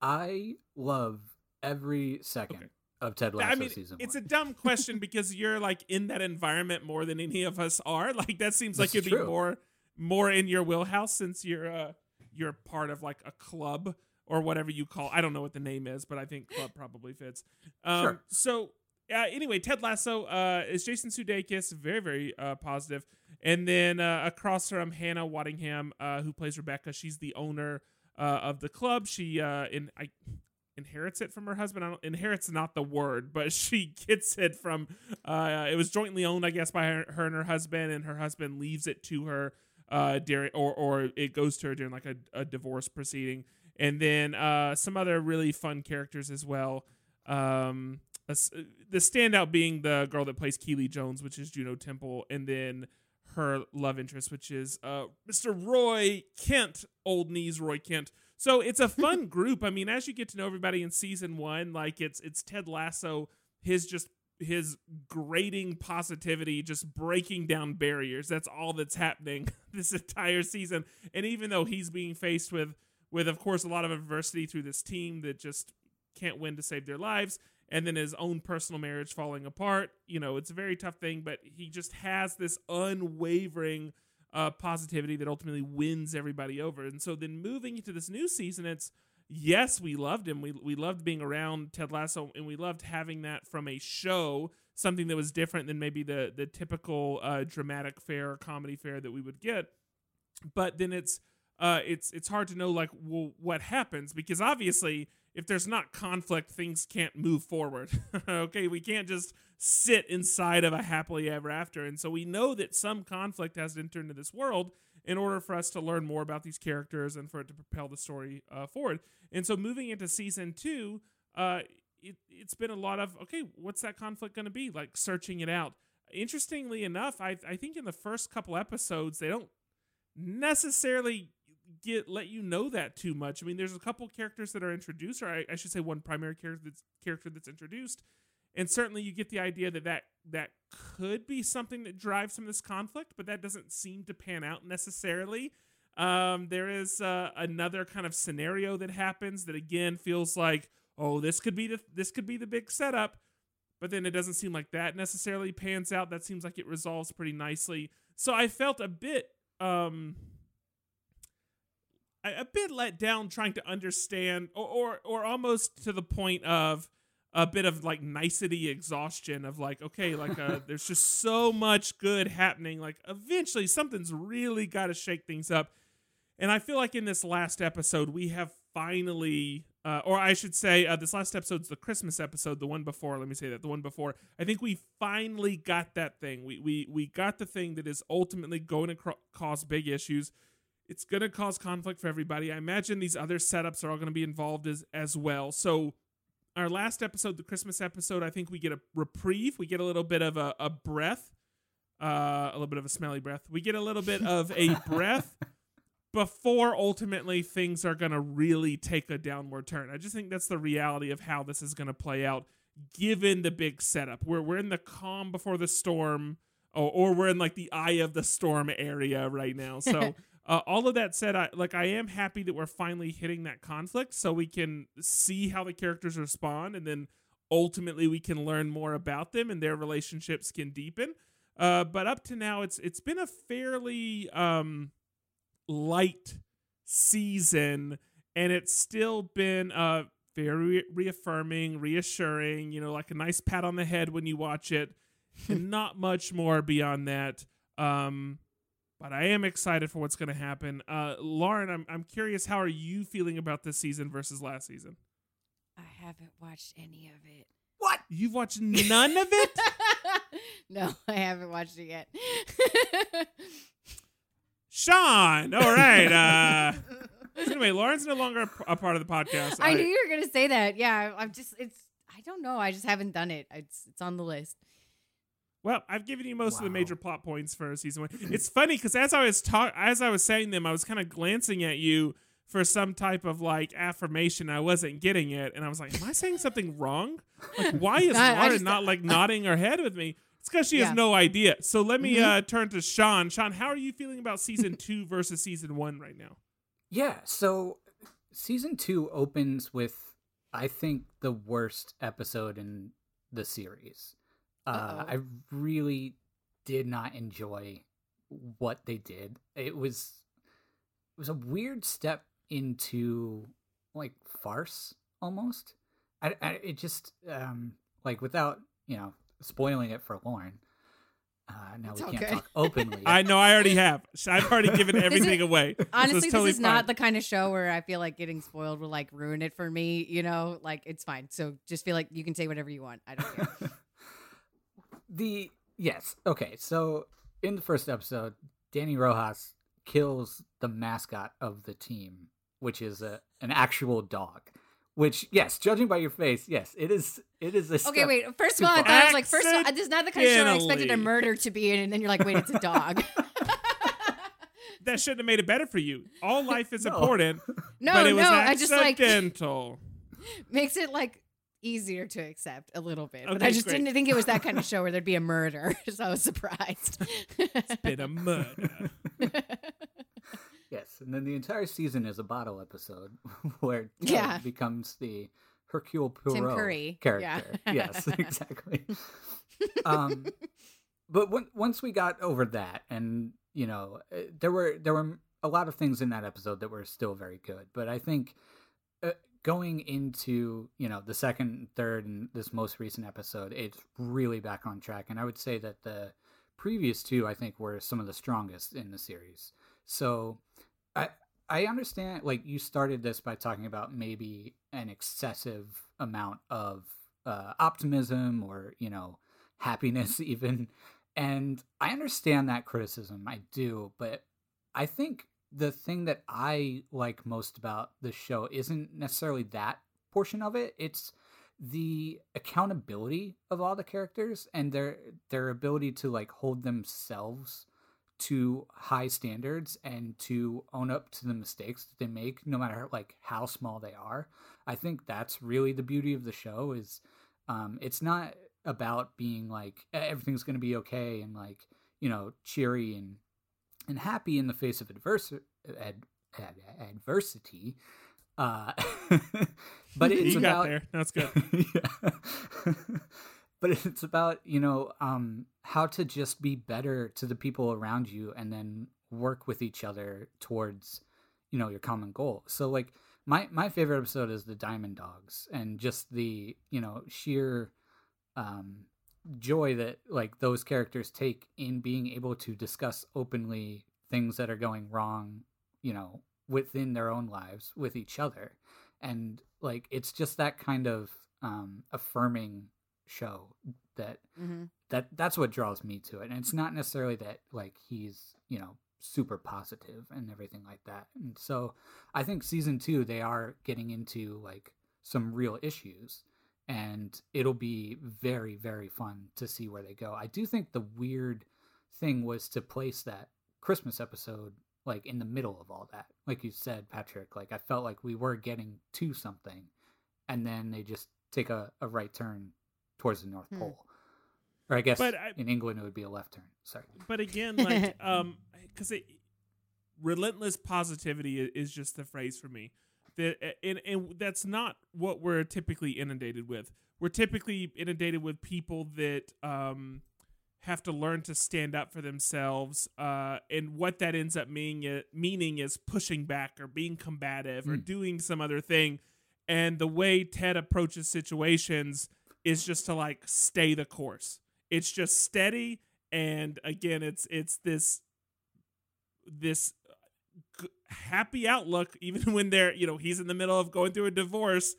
I love every second Okay. Of Ted Lasso I mean, season it's one. a dumb question because you're like in that environment more than any of us are. Like that seems like it'd is be more more in your wheelhouse since you're uh you're part of like a club or whatever you call. I don't know what the name is, but I think club probably fits. Um, Sure. So uh, anyway, Ted Lasso uh, is Jason Sudeikis, very very uh, positive, and then uh, across from Hannah Waddingham, uh, who plays Rebecca. She's the owner uh, of the club. She uh, in I inherits it from her husband. I don't inherits not the word, but she gets it from. Uh, it was jointly owned, I guess, by her, her and her husband, and her husband leaves it to her uh, during, or or it goes to her during like a, a divorce proceeding, and then uh, some other really fun characters as well. Um, a the standout being the girl that plays Keeley Jones, which is Juno Temple, and then her love interest, which is uh, Mr. Roy Kent, old knees Roy Kent. So it's a fun group. I mean, as you get to know everybody in season one, like it's it's Ted Lasso, his just his grating positivity, just breaking down barriers. That's all that's happening this entire season. And even though he's being faced with with of course a lot of adversity through this team that just can't win to save their lives and then his own personal marriage falling apart you know it's a very tough thing but he just has this unwavering uh, positivity that ultimately wins everybody over. And so then moving into this new season it's yes we loved him. We, we loved being around ted lasso and we loved having that from a show something that was different than maybe the the typical uh, dramatic fair or comedy fair that we would get. But then it's uh, it's it's hard to know like well, what happens because obviously if there's not conflict, things can't move forward. okay, we can't just sit inside of a happily ever after, and so we know that some conflict has to enter into this world in order for us to learn more about these characters and for it to propel the story uh, forward. And so moving into season two, uh, it, it's been a lot of okay, what's that conflict going to be? Like searching it out. Interestingly enough, I I think in the first couple episodes they don't necessarily get let you know that too much. I mean, there's a couple characters that are introduced, or I, I should say, one primary character that's character that's introduced, and certainly you get the idea that that that could be something that drives some of this conflict, but that doesn't seem to pan out necessarily. Um, there is uh, another kind of scenario that happens that again feels like, oh, this could be the this could be the big setup, but then it doesn't seem like that necessarily pans out. That seems like it resolves pretty nicely. So I felt a bit um a, a bit let down trying to understand or, or or almost to the point of a bit of like nicety exhaustion of like okay like uh there's just so much good happening. Like eventually something's really got to shake things up. And i feel like in this last episode we have finally uh, or i should say uh, this last episode's the christmas episode the one before let me say that the one before. I think we finally got that thing. We we, we got the thing that is ultimately going to cr- cause big issues it's going to cause conflict for everybody i imagine these other setups are all going to be involved as as well so our last episode, the Christmas episode, I think we get a reprieve. We get a little bit of a, a breath, uh, a little bit of a smelly breath. We get a little bit of a breath before ultimately things are going to really take a downward turn. I just think that's the reality of how this is going to play out, given the big setup. Where we're in the calm before the storm, or, or we're in like the eye of the storm area right now. So uh, all of that said, I like I am happy that we're finally hitting that conflict, so we can see how the characters respond, and then ultimately we can learn more about them, and their relationships can deepen. Uh, but up to now, it's it's been a fairly um, light season, and it's still been uh, very reaffirming, reassuring. You know, like a nice pat on the head when you watch it, and not much more beyond that. Um, but I am excited for what's going to happen. Uh, Lauren, I'm I'm curious, how are you feeling about this season versus last season? I haven't watched any of it. What? You've watched none of it? no, I haven't watched it yet. Sean, all right. Uh, so anyway, Lauren's no longer a, a part of the podcast. I knew you were gonna say that. Yeah, I'm just it's I don't know. I just haven't done it. It's it's on the list. Well, I've given you most of the major plot points for season one. It's funny because as I was talk, as I was saying them, I was kind of glancing at you for some type of like affirmation. I wasn't getting it, and I was like, "Am I saying something wrong? Like, why is No, I Lauren just- not like nodding her head with me?" It's because she Yeah. has no idea. So let me Mhm. uh, turn to Sean. Sean, how are you feeling about season two versus season one right now? Yeah, so season two opens with, I think, the worst episode in the series. Uh, I really did not enjoy what they did. It was it was a weird step into like farce almost. I, I it just um like without you know spoiling it for Lauren. Uh, now It's we can't okay. talk openly. I know I already have. I've already given everything it- away. So it's Honestly, totally this is fine. not the kind of show where I feel like getting spoiled will like ruin it for me. You know, like it's fine. So just feel like you can say whatever you want. I don't care. the yes okay so in the first episode dani rojas kills the mascot of the team which is a, an actual dog which yes judging by your face yes it is it is a Okay, wait. First of all, I thought I was like, first of all, this is not the kind of show I expected a murder to be in, and then you're like, wait, it's a dog. that shouldn't have made it better for you. All life is No. important, no, but it was no, I just like accidental. makes it like easier to accept a little bit. but I just great. didn't think it was that kind of show where there'd be a murder, so I was surprised. been a murder. yes and then the entire season is a bottle episode where Ted Yeah. becomes the hercule poirot Tim Curry, character yeah. yes exactly um but when, once we got over that and you know uh, there were there were a lot of things in that episode that were still very good but i think uh, going into you know the second third and this most recent episode it's really back on track. And i would say that the previous two i think were some of the strongest in the series. So i i understand like you started this by talking about maybe an excessive amount of uh, optimism or you know happiness even. And i understand that criticism i do but i think the thing that i like most about the show isn't necessarily that portion of it. It's the accountability of all the characters and their their ability to like hold themselves to high standards and to own up to the mistakes that they make no matter like how small they are. I think that's really the beauty of the show is um it's not about being like "Eh, everything's going to be okay and like you know cheery and and happy in the face of adverse ad, ad, adversity uh but it's you about got there. That's good. yeah. but it's about you know um, how to just be better to the people around you and then work with each other towards you know your common goal so like my my favorite episode is the diamond dogs and just the you know sheer um joy that like those characters take in being able to discuss openly things that are going wrong you know within their own lives with each other. And like it's just that kind of um affirming show that hmm that that's what draws me to it. And it's not necessarily that like he's you know super positive and everything like that. And so i think season two they are getting into like some real issues and it'll be very very fun to see where they go. I do think the weird thing was to place that christmas episode like in the middle of all that. Like you said patrick like i felt like we were getting to something and then they just take a, a right turn towards the north Hmm. pole. Or i guess But I- in england it would be a left turn. Sorry. But again, like, um, because it relentless positivity is just the phrase for me. That and and that's not what we're typically inundated with. We're typically inundated with people that um have to learn to stand up for themselves. Uh, and what that ends up meaning meaning is pushing back or being combative or Mm. doing some other thing. And the way Ted approaches situations is just to like stay the course. It's just steady and again it's it's this this happy outlook even when they're you know he's in the middle of going through a divorce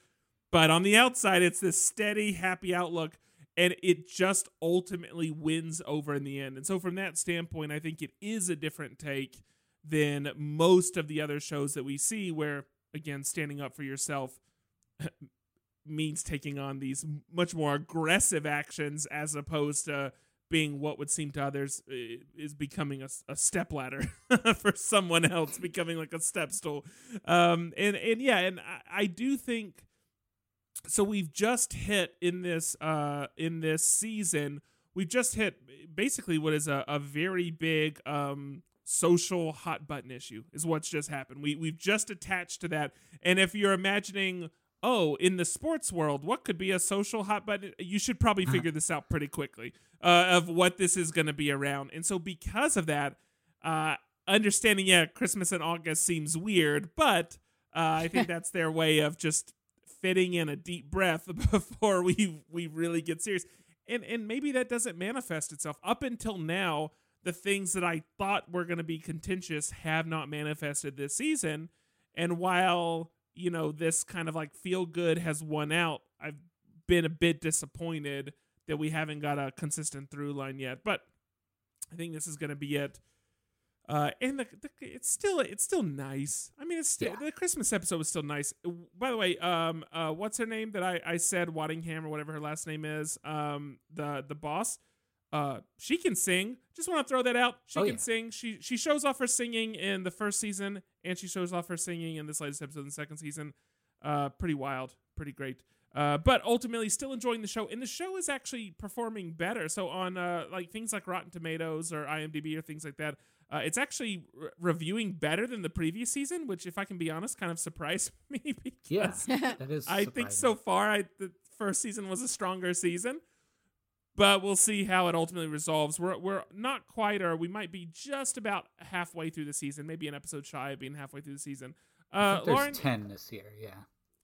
but on the outside it's this steady happy outlook and it just ultimately wins over in the end. And so from that standpoint i think it is a different take than most of the other shows that we see where again standing up for yourself means taking on these much more aggressive actions as opposed to being what would seem to others uh, is becoming a, step ladder for someone else becoming like a step stool. Um and and yeah and I, I do think so we've just hit in this uh in this season we've just hit basically what is a, a very big um social hot button issue is what's just happened. We we've just attached to that. And if you're imagining oh in the sports world what could be a social hot button you should probably figure this out pretty quickly uh, of what this is going to be around. And so because of that uh understanding yeah christmas in august seems weird but uh, i think that's their way of just fitting in a deep breath before we we really get serious. And and maybe that doesn't manifest itself. Up until now the things that i thought were going to be contentious have not manifested this season. And while you know this kind of like feel good has won out i've been a bit disappointed that we haven't got a consistent through line yet but i think this is going to be it uh, and the, the it's still it's still nice. I mean, it's still Yeah. the Christmas episode was still nice. By the way, um, uh, what's her name that I I said Waddingham or whatever her last name is, um, the the boss, uh, she can sing. Just want to throw that out. She Oh, can yeah. sing. She she shows off her singing in the first season, and she shows off her singing in this latest episode in the second season. Uh, pretty wild, pretty great. Uh, but ultimately, still enjoying the show, and the show is actually performing better. So on uh, like things like Rotten Tomatoes or IMDb or things like that, uh, it's actually re- reviewing better than the previous season, which, if I can be honest, kind of surprised me because Yeah, that is. I think so far I, the first season was a stronger season, but we'll see how it ultimately resolves. We're we're not quite, or we might be just about halfway through the season, maybe an episode shy of being halfway through the season. I Uh, think there's Lauren, ten this year. Yeah.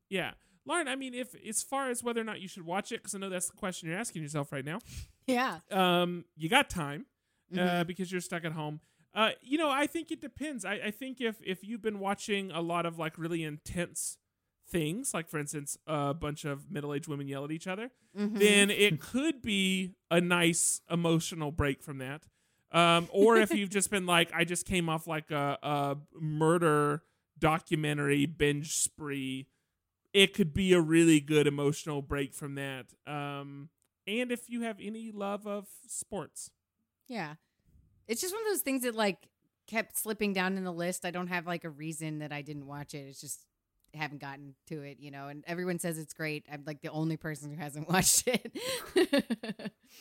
yeah, Lauren. I mean, if as far as whether or not you should watch it, because I know that's the question you're asking yourself right now. yeah. Um, you got time uh, Mhm. because you're stuck at home. Uh, you know, I think it depends. I, I think if if you've been watching a lot of like really intense things, like for instance, a bunch of middle aged women yell at each other, Mhm. then it could be a nice emotional break from that. Um, or if you've just been like, I just came off like a, a murder documentary binge spree, it could be a really good emotional break from that. Um, and if you have any love of sports, Yeah. It's just one of those things that like kept slipping down in the list. I don't have like a reason that I didn't watch it. It's just haven't gotten to it, you know. And everyone says it's great. I'm like the only person who hasn't watched it.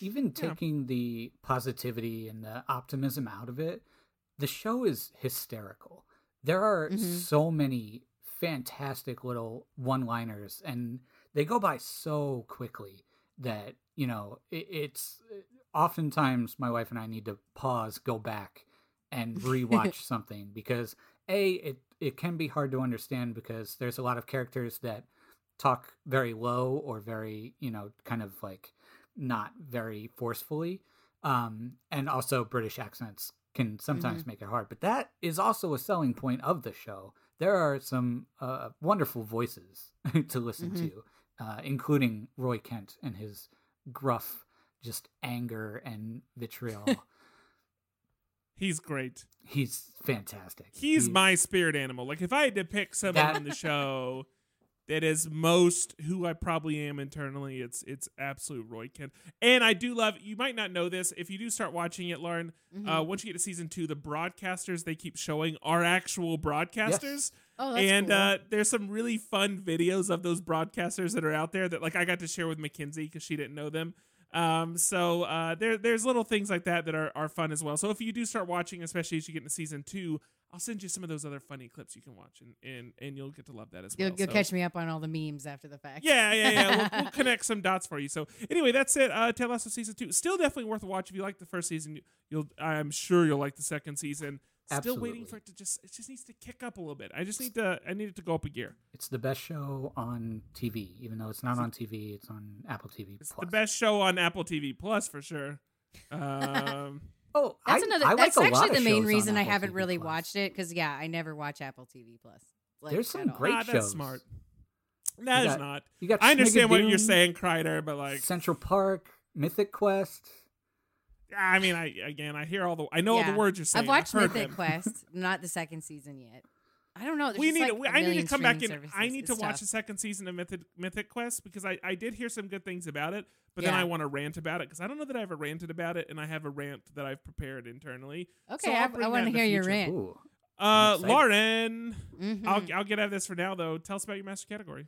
Even Yeah. taking the positivity and the optimism out of it, the show is hysterical. There are Mhm. so many fantastic little one-liners, and they go by so quickly that you know, it, it's oftentimes my wife and I need to pause, go back, and rewatch something because a it it can be hard to understand because there's a lot of characters that talk very low or very you know kind of like not very forcefully um and also british accents can sometimes Mm-hmm. make it hard but that is also a selling point of the show there are some uh, wonderful voices to listen Mhm. to uh, including roy kent and his gruff just anger and vitriol He's great. he's fantastic He's He- my spirit animal. Like if I had to pick someone That- on the show that is most who I probably am internally, it's it's absolute Roy Kent. And I do love. You might not know this if you do start watching it, Lauren. Mm-hmm. Uh, once you get to season two, the broadcasters they keep showing are actual broadcasters. oh, that's and cool. uh, there's some really fun videos of those broadcasters that are out there that like I got to share with Mackenzie because she didn't know them. Um, so uh, there there's little things like that that are, are fun as well. So if you do start watching, especially as you get into season two, I'll send you some of those other funny clips you can watch, and and, and you'll get to love that as you'll, well. you'll So- catch me up on all the memes after the fact. yeah, yeah, yeah. we'll, we'll connect some dots for you. So anyway, that's it. Uh, Ted Lasso season two. Still definitely worth a watch if you like the first season. You'll, I'm sure you'll like the second season. Still waiting for it to just, it just needs to kick up a little bit. I just need to, I need it to go up a gear. It's the best show on TV, even though it's not on TV. It's on Apple TV It's Plus. the best show on Apple TV Plus for sure. Um, Oh, That's I, another. I that's like actually the main reason I haven't TV really Plus. watched it because yeah, I never watch Apple TV Plus. Like, There's some at all. great ah, that's shows. smart. That is got- not. You got I understand what you're saying, Kreider, but like, Central Park, Mythic Quest. I mean, I again, I hear all the, I know all Yeah. the words you're saying. I've watched heard Mythic them. We not the second season yet. I don't know. there's we just, need. like, we, a I need million to come back in. streaming I services. need to It's watch tough. the second season of Mythic Mythic Quest because I I did hear some good things about it, but then Yeah. I want to rant about it because I don't know that I ever ranted about it, and I have a rant that I've prepared internally. Okay, So I'll I, bring I want to in the hear your future. rant. Ooh, Uh, excited. Lauren, Mhm. I'll I'll get out of this for now though. Tell us about your master category.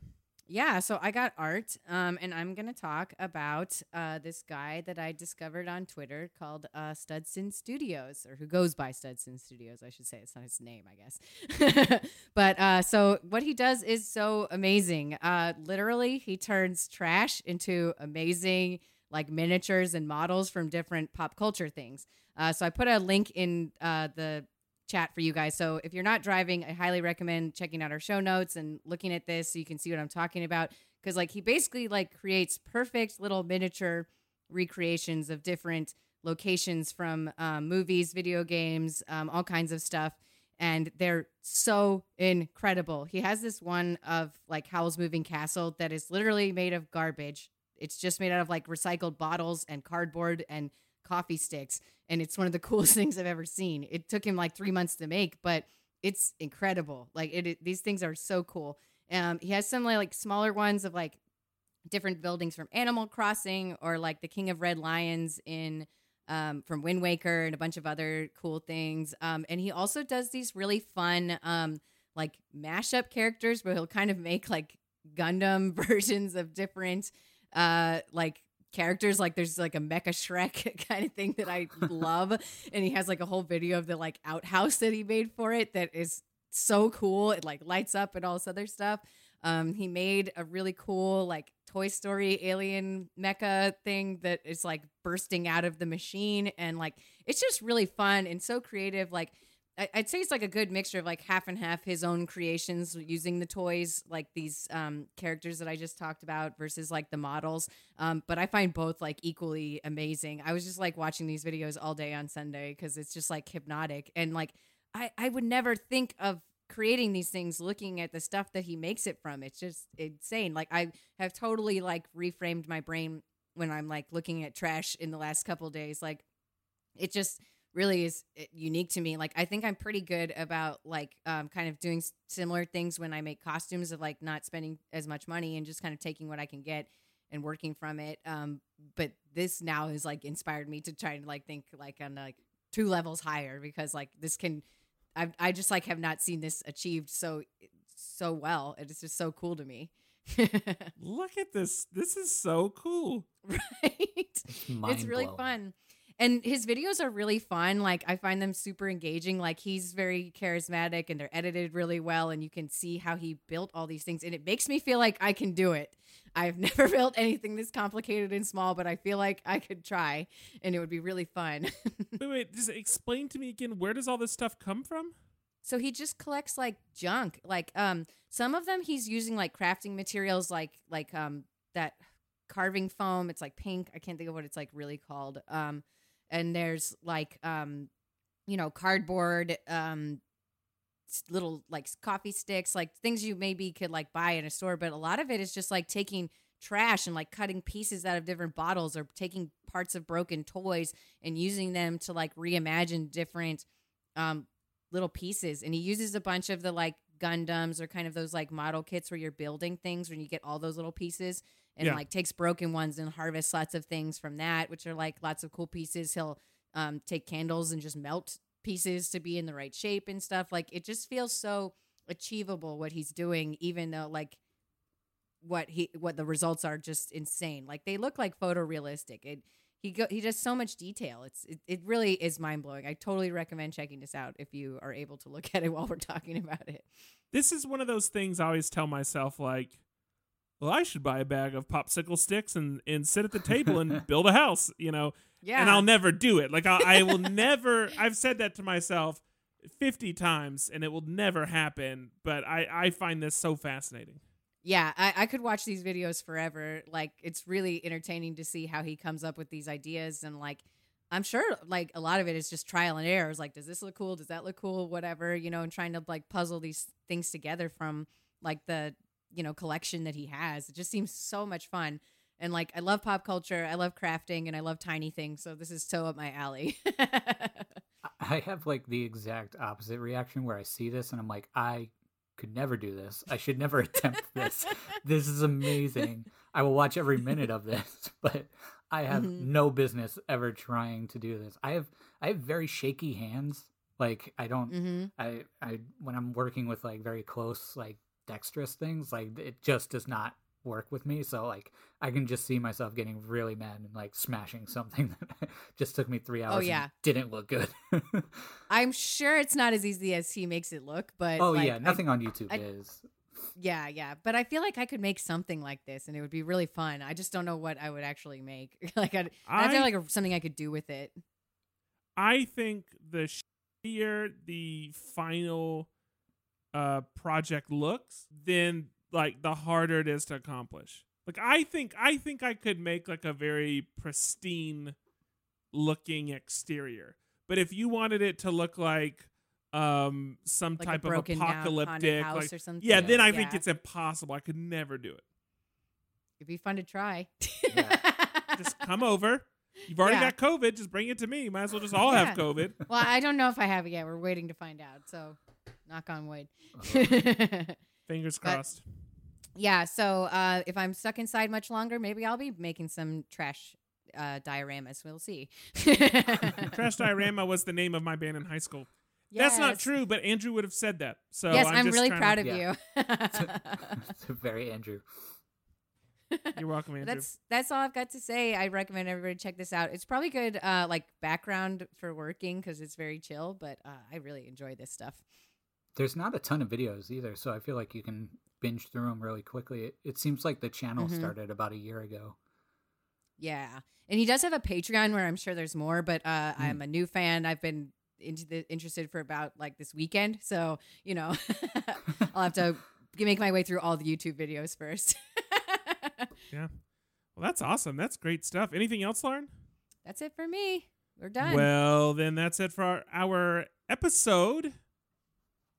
Yeah, so I got art, um, and I'm gonna talk about uh, this guy that I discovered on Twitter called uh, Studson Studios, or who goes by Studson Studios, I should say. It's not his name, I guess. but uh, so what he does is so amazing. Uh, literally, he turns trash into amazing like miniatures and models from different pop culture things. Uh, so I put a link in uh, the chat for you guys. So if you're not driving, I highly recommend checking out our show notes and looking at this so you can see what I'm talking about. Because like he basically like creates perfect little miniature recreations of different locations from um, movies, video games, um, all kinds of stuff. And they're so incredible. He has this one of like Howl's Moving Castle that is literally made of garbage. It's just made out of like recycled bottles and cardboard and coffee sticks and it's one of the coolest things I've ever seen. It took him like three months to make, but it's incredible. Like it, it- these things are so cool. Um, he has some like smaller ones of like different buildings from Animal Crossing or like the King of Red Lions in um, from Wind Waker and a bunch of other cool things. Um, and he also does these really fun um, like mashup characters where he'll kind of make like Gundam versions of different uh like characters like there's like a mecha shrek kind of thing that i love and he has like a whole video of the like outhouse that he made for it that is so cool. It like lights up and all this other stuff. Um he made a really cool like toy story alien mecha thing that is like bursting out of the machine and like it's just really fun and so creative. Like I'd say it's like a good mixture of like half and half his own creations using the toys, like these um, characters that I just talked about, versus like the models. Um, but I find both like equally amazing. I was just like watching these videos all day on Sunday because it's just like hypnotic. And like, I, I would never think of creating these things looking at the stuff that he makes it from. It's just insane. Like, I have totally like reframed my brain when I'm like looking at trash in the last couple days. Like, it just really is uh, unique to me. Like I think I'm pretty good about like um, kind of doing similar things when I make costumes of like not spending as much money and just kind of taking what I can get and working from it. Um, but this now has like inspired me to try and like think like on like two levels higher because like this can I I just like have not seen this achieved so so well. It's just so cool to me. Look at this. This is so cool. right? it's really fun. And his videos are really fun. Like I find them super engaging. Like he's very charismatic and they're edited really well and you can see how he built all these things and it makes me feel like I can do it. I've never built anything this complicated and small, but I feel like I could try and it would be really fun. wait, wait, just explain to me again. Where does all this stuff come from? So he just collects like junk. Like um some of them he's using like crafting materials like like um that carving foam. It's like pink. I can't think of what it's like really called. Um and there's like um you know cardboard um little like coffee sticks like things you maybe could like buy in a store but a lot of it is just like taking trash and like cutting pieces out of different bottles or taking parts of broken toys and using them to like reimagine different um little pieces. And he uses a bunch of the like gundams or kind of those like model kits where you're building things when you get all those little pieces and Yeah. like takes broken ones and harvests lots of things from that which are like lots of cool pieces. He'll um, take candles and just melt pieces to be in the right shape and stuff. Like it just feels so achievable what he's doing even though like what he what the results are just insane. Like they look like photorealistic. It he go he does so much detail. It's it, it really is mind-blowing. I totally recommend checking this out if you are able to look at it while we're talking about it. This is one of those things I always tell myself, like, well, I should buy a bag of popsicle sticks and, and sit at the table and build a house, you know? yeah And I'll never do it. Like, I, I will never, I've said that to myself 50 times and it will never happen. But I, I find this so fascinating. yeah I, I could watch these videos forever like it's really entertaining to see how he comes up with these ideas and like i'm sure like a lot of it is just trial and error It's like does this look cool does that look cool whatever you know and trying to like puzzle these things together from like the you know collection that he has it just seems so much fun and like i love pop culture i love crafting and i love tiny things so this is so up my alley I have like the exact opposite reaction where I see this and I'm like, I could never do this. I should never attempt this. This is amazing. I will watch every minute of this, but I have Mhm. no business ever trying to do this. I have I have very shaky hands. Like I don't hmm I I when I'm working with like very close like dexterous things, like it just does not work with me. So like I can just see myself getting really mad and like smashing something that just took me three oh, hours. and yeah. didn't look good. i'm sure it's not as easy as he makes it look but oh like, yeah, I- nothing on YouTube I- is. Yeah, yeah. But I feel like I could make something like this and it would be really fun. I just don't know what I would actually make. like I, I feel like something I could do with it. I think the shittier the final uh project looks, then like the harder it is to accomplish. Like I think I think I could make like a very pristine looking exterior. But if you wanted it to look like um some Like type a of broken down haunted apocalyptic house like or something. yeah, then I think it's impossible. I could never do it. It'd be fun to try. Just come over. You've already Yeah. got COVID. Just bring it to me. Might as well just all have COVID. well, I don't know if I have it yet. We're waiting to find out. So, knock on wood. Fingers But- crossed. yeah. So, uh, if I'm stuck inside much longer, maybe I'll be making some trash uh, dioramas. We'll see. Trash Diorama was the name of my band in high school. That's not true, but Andrew would have said that. So yes, I'm, I'm, just really proud to, of Yeah. you. it's very Andrew. You're welcome, Andrew. That's that's all I've got to say. I recommend everybody check this out. It's probably good, uh, like background for working because it's very chill. But uh, I really enjoy this stuff. There's not a ton of videos either, so I feel like you can binge through them really quickly. It, it seems like the channel Mhm. started about a year ago. Yeah, and he does have a Patreon where I'm sure there's more. But uh, Hmm. I'm a new fan. I've been into the interested for about like this weekend, so you know, I'll have to make my way through all the YouTube videos first. yeah, well, that's awesome. That's great stuff. Anything else, Lauren? that's it for me. We're done. Well, then that's it for our, our episode.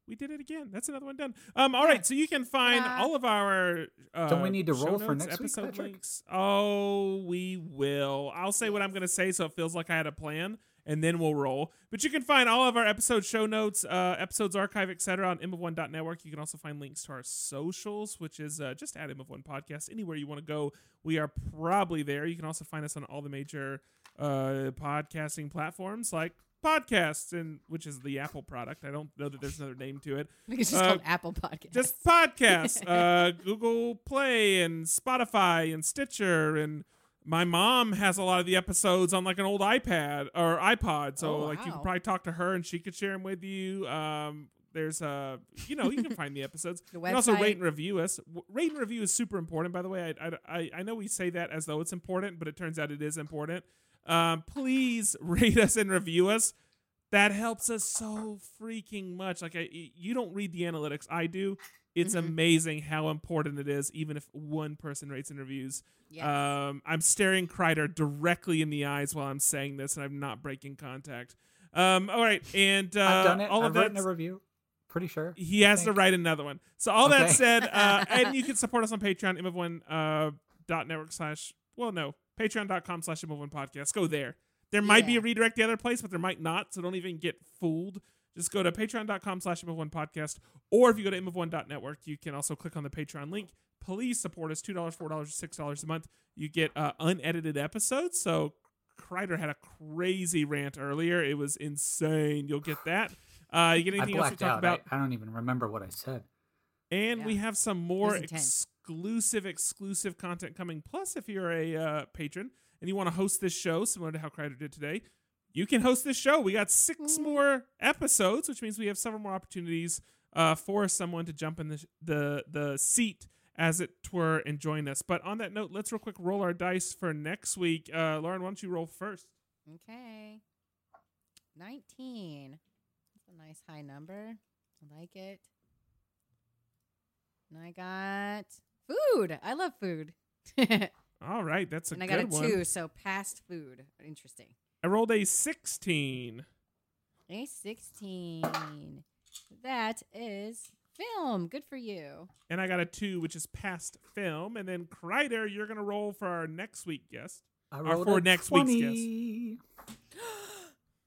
We did it again. That's another one done. Um, all Yeah. right, so you can find Ta-da. all of our. Uh, Don't we need to show roll for notes, next week, episode Patrick? links. Oh, we will. I'll say what I'm going to say, so it feels like I had a plan, and then we'll roll. But you can find all of our episode show notes, uh, episodes archive, etc. on m1.network. You can also find links to our socials, which is uh, just at m of one podcast. Anywhere you want to go, we are probably there. You can also find us on all the major uh, podcasting platforms like podcasts and which is the apple product i don't know that there's another name to it I think it's just uh, called Apple Podcast. just podcasts uh google play and spotify and stitcher and my mom has a lot of the episodes on like an old iPad or iPod, so Oh, like you can probably talk to her and she could share them with you. Um, there's a, you know, you can find the episodes. The You can also rate and review us. W- Rate and review is super important, by the way. I, I, I, I know we say that as though it's important, but it turns out it is important. Um, please rate us and review us. That helps us so freaking much. Like I, you don't read the analytics, I do. It's Mhm. amazing how important it is, even if one person rates and reviews. Yes. Um, I'm staring Kreider directly in the eyes while I'm saying this, and I'm not breaking contact. Um, all right, and uh, I've done it. all I've of that. written a review. Pretty sure. He has to write another one. So all that said, uh, and you can support us on Patreon, imov1 uh, dot network slash well no patreon.com slash imov1 podcast. Go there. There might be a redirect the other place, but there might not. So don't even get fooled. Just go to patreon.com slash imov1 podcast. Or if you go to imov1.network, you can also click on the Patreon link. Please support us $2, $4, $6 a month. You get uh, unedited episodes. So Kreider had a crazy rant earlier. It was insane. You'll get that. Uh, you get I anything else to blacked talk out. about? I, I don't even remember what I said. And we have some more It intense. Exclusive, exclusive content coming. Plus, if you're a uh, patron and you want to host this show, similar to how Kreider did today, you can host this show. We got six Ooh. more episodes, which means we have several more opportunities uh, for someone to jump in the the the seat, as it were, and join us. But on that note, let's real quick roll our dice for next week. Uh, Lauren, why don't you roll first? Okay. 19. That's a nice high number. I like it. And I got food. I love food. All right, that's a good thing. And I got a one. two, so past food. Interesting. I rolled a sixteen. A 16. That is film. Good for you. and I got a two, which is past film. And then Kreider, you're gonna roll for our next week guest. I Or rolled for a next week's 20.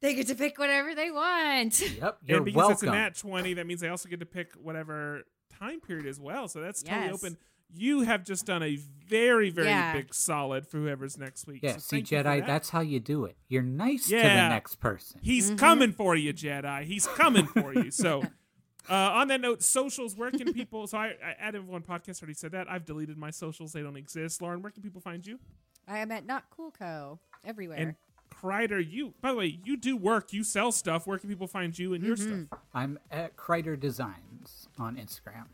They get to pick whatever they want. Yep, you're and because welcome. it's a nat twenty, that means they also get to pick whatever time period as well. So that's totally Yes. open. You have just done a very, very Yeah. big solid for whoever's next week. yeah, So see, thank you for Jedi, that. that's how you do it. You're nice to the next person. He's Mhm. coming for you, Jedi. He's coming for you. So, uh, on that note, socials. Where can people? So I, I added one podcast. Already said that. I've deleted my socials. They don't exist. Lauren, where can people find you? I am at Not Cool Co. Everywhere. And Kreider, you. By the way, you do work. You sell stuff. Where can people find you and your Mhm. stuff? I'm at Kreider Designs on Instagram.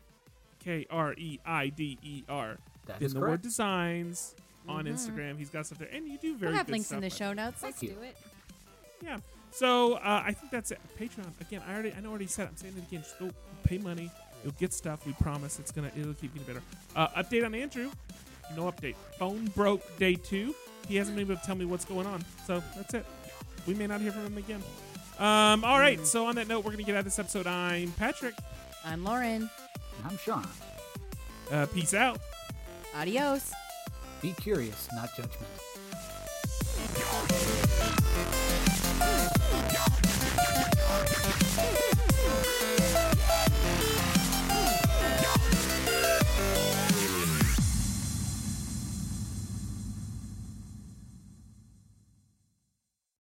K R E I D E R. That In is the word designs on Mhm. Instagram. He's got stuff there, and you do very we'll have good links in the I show notes. Let's you. do it. Yeah. So uh, I think that's it. Patreon again. I already I know I already said. It. I'm saying it again. Just go pay money. You'll get stuff. We promise. It's gonna it'll keep getting better. Uh, update on Andrew. No update. Phone broke day two. He hasn't been able to tell me what's going on. So that's it. We may not hear from him again. Um, all right. So on that note, we're gonna get out of this episode. I'm Patrick. I'm Lauren. And I'm Sean. Uh, peace out. Adios. Be curious, not judgmental.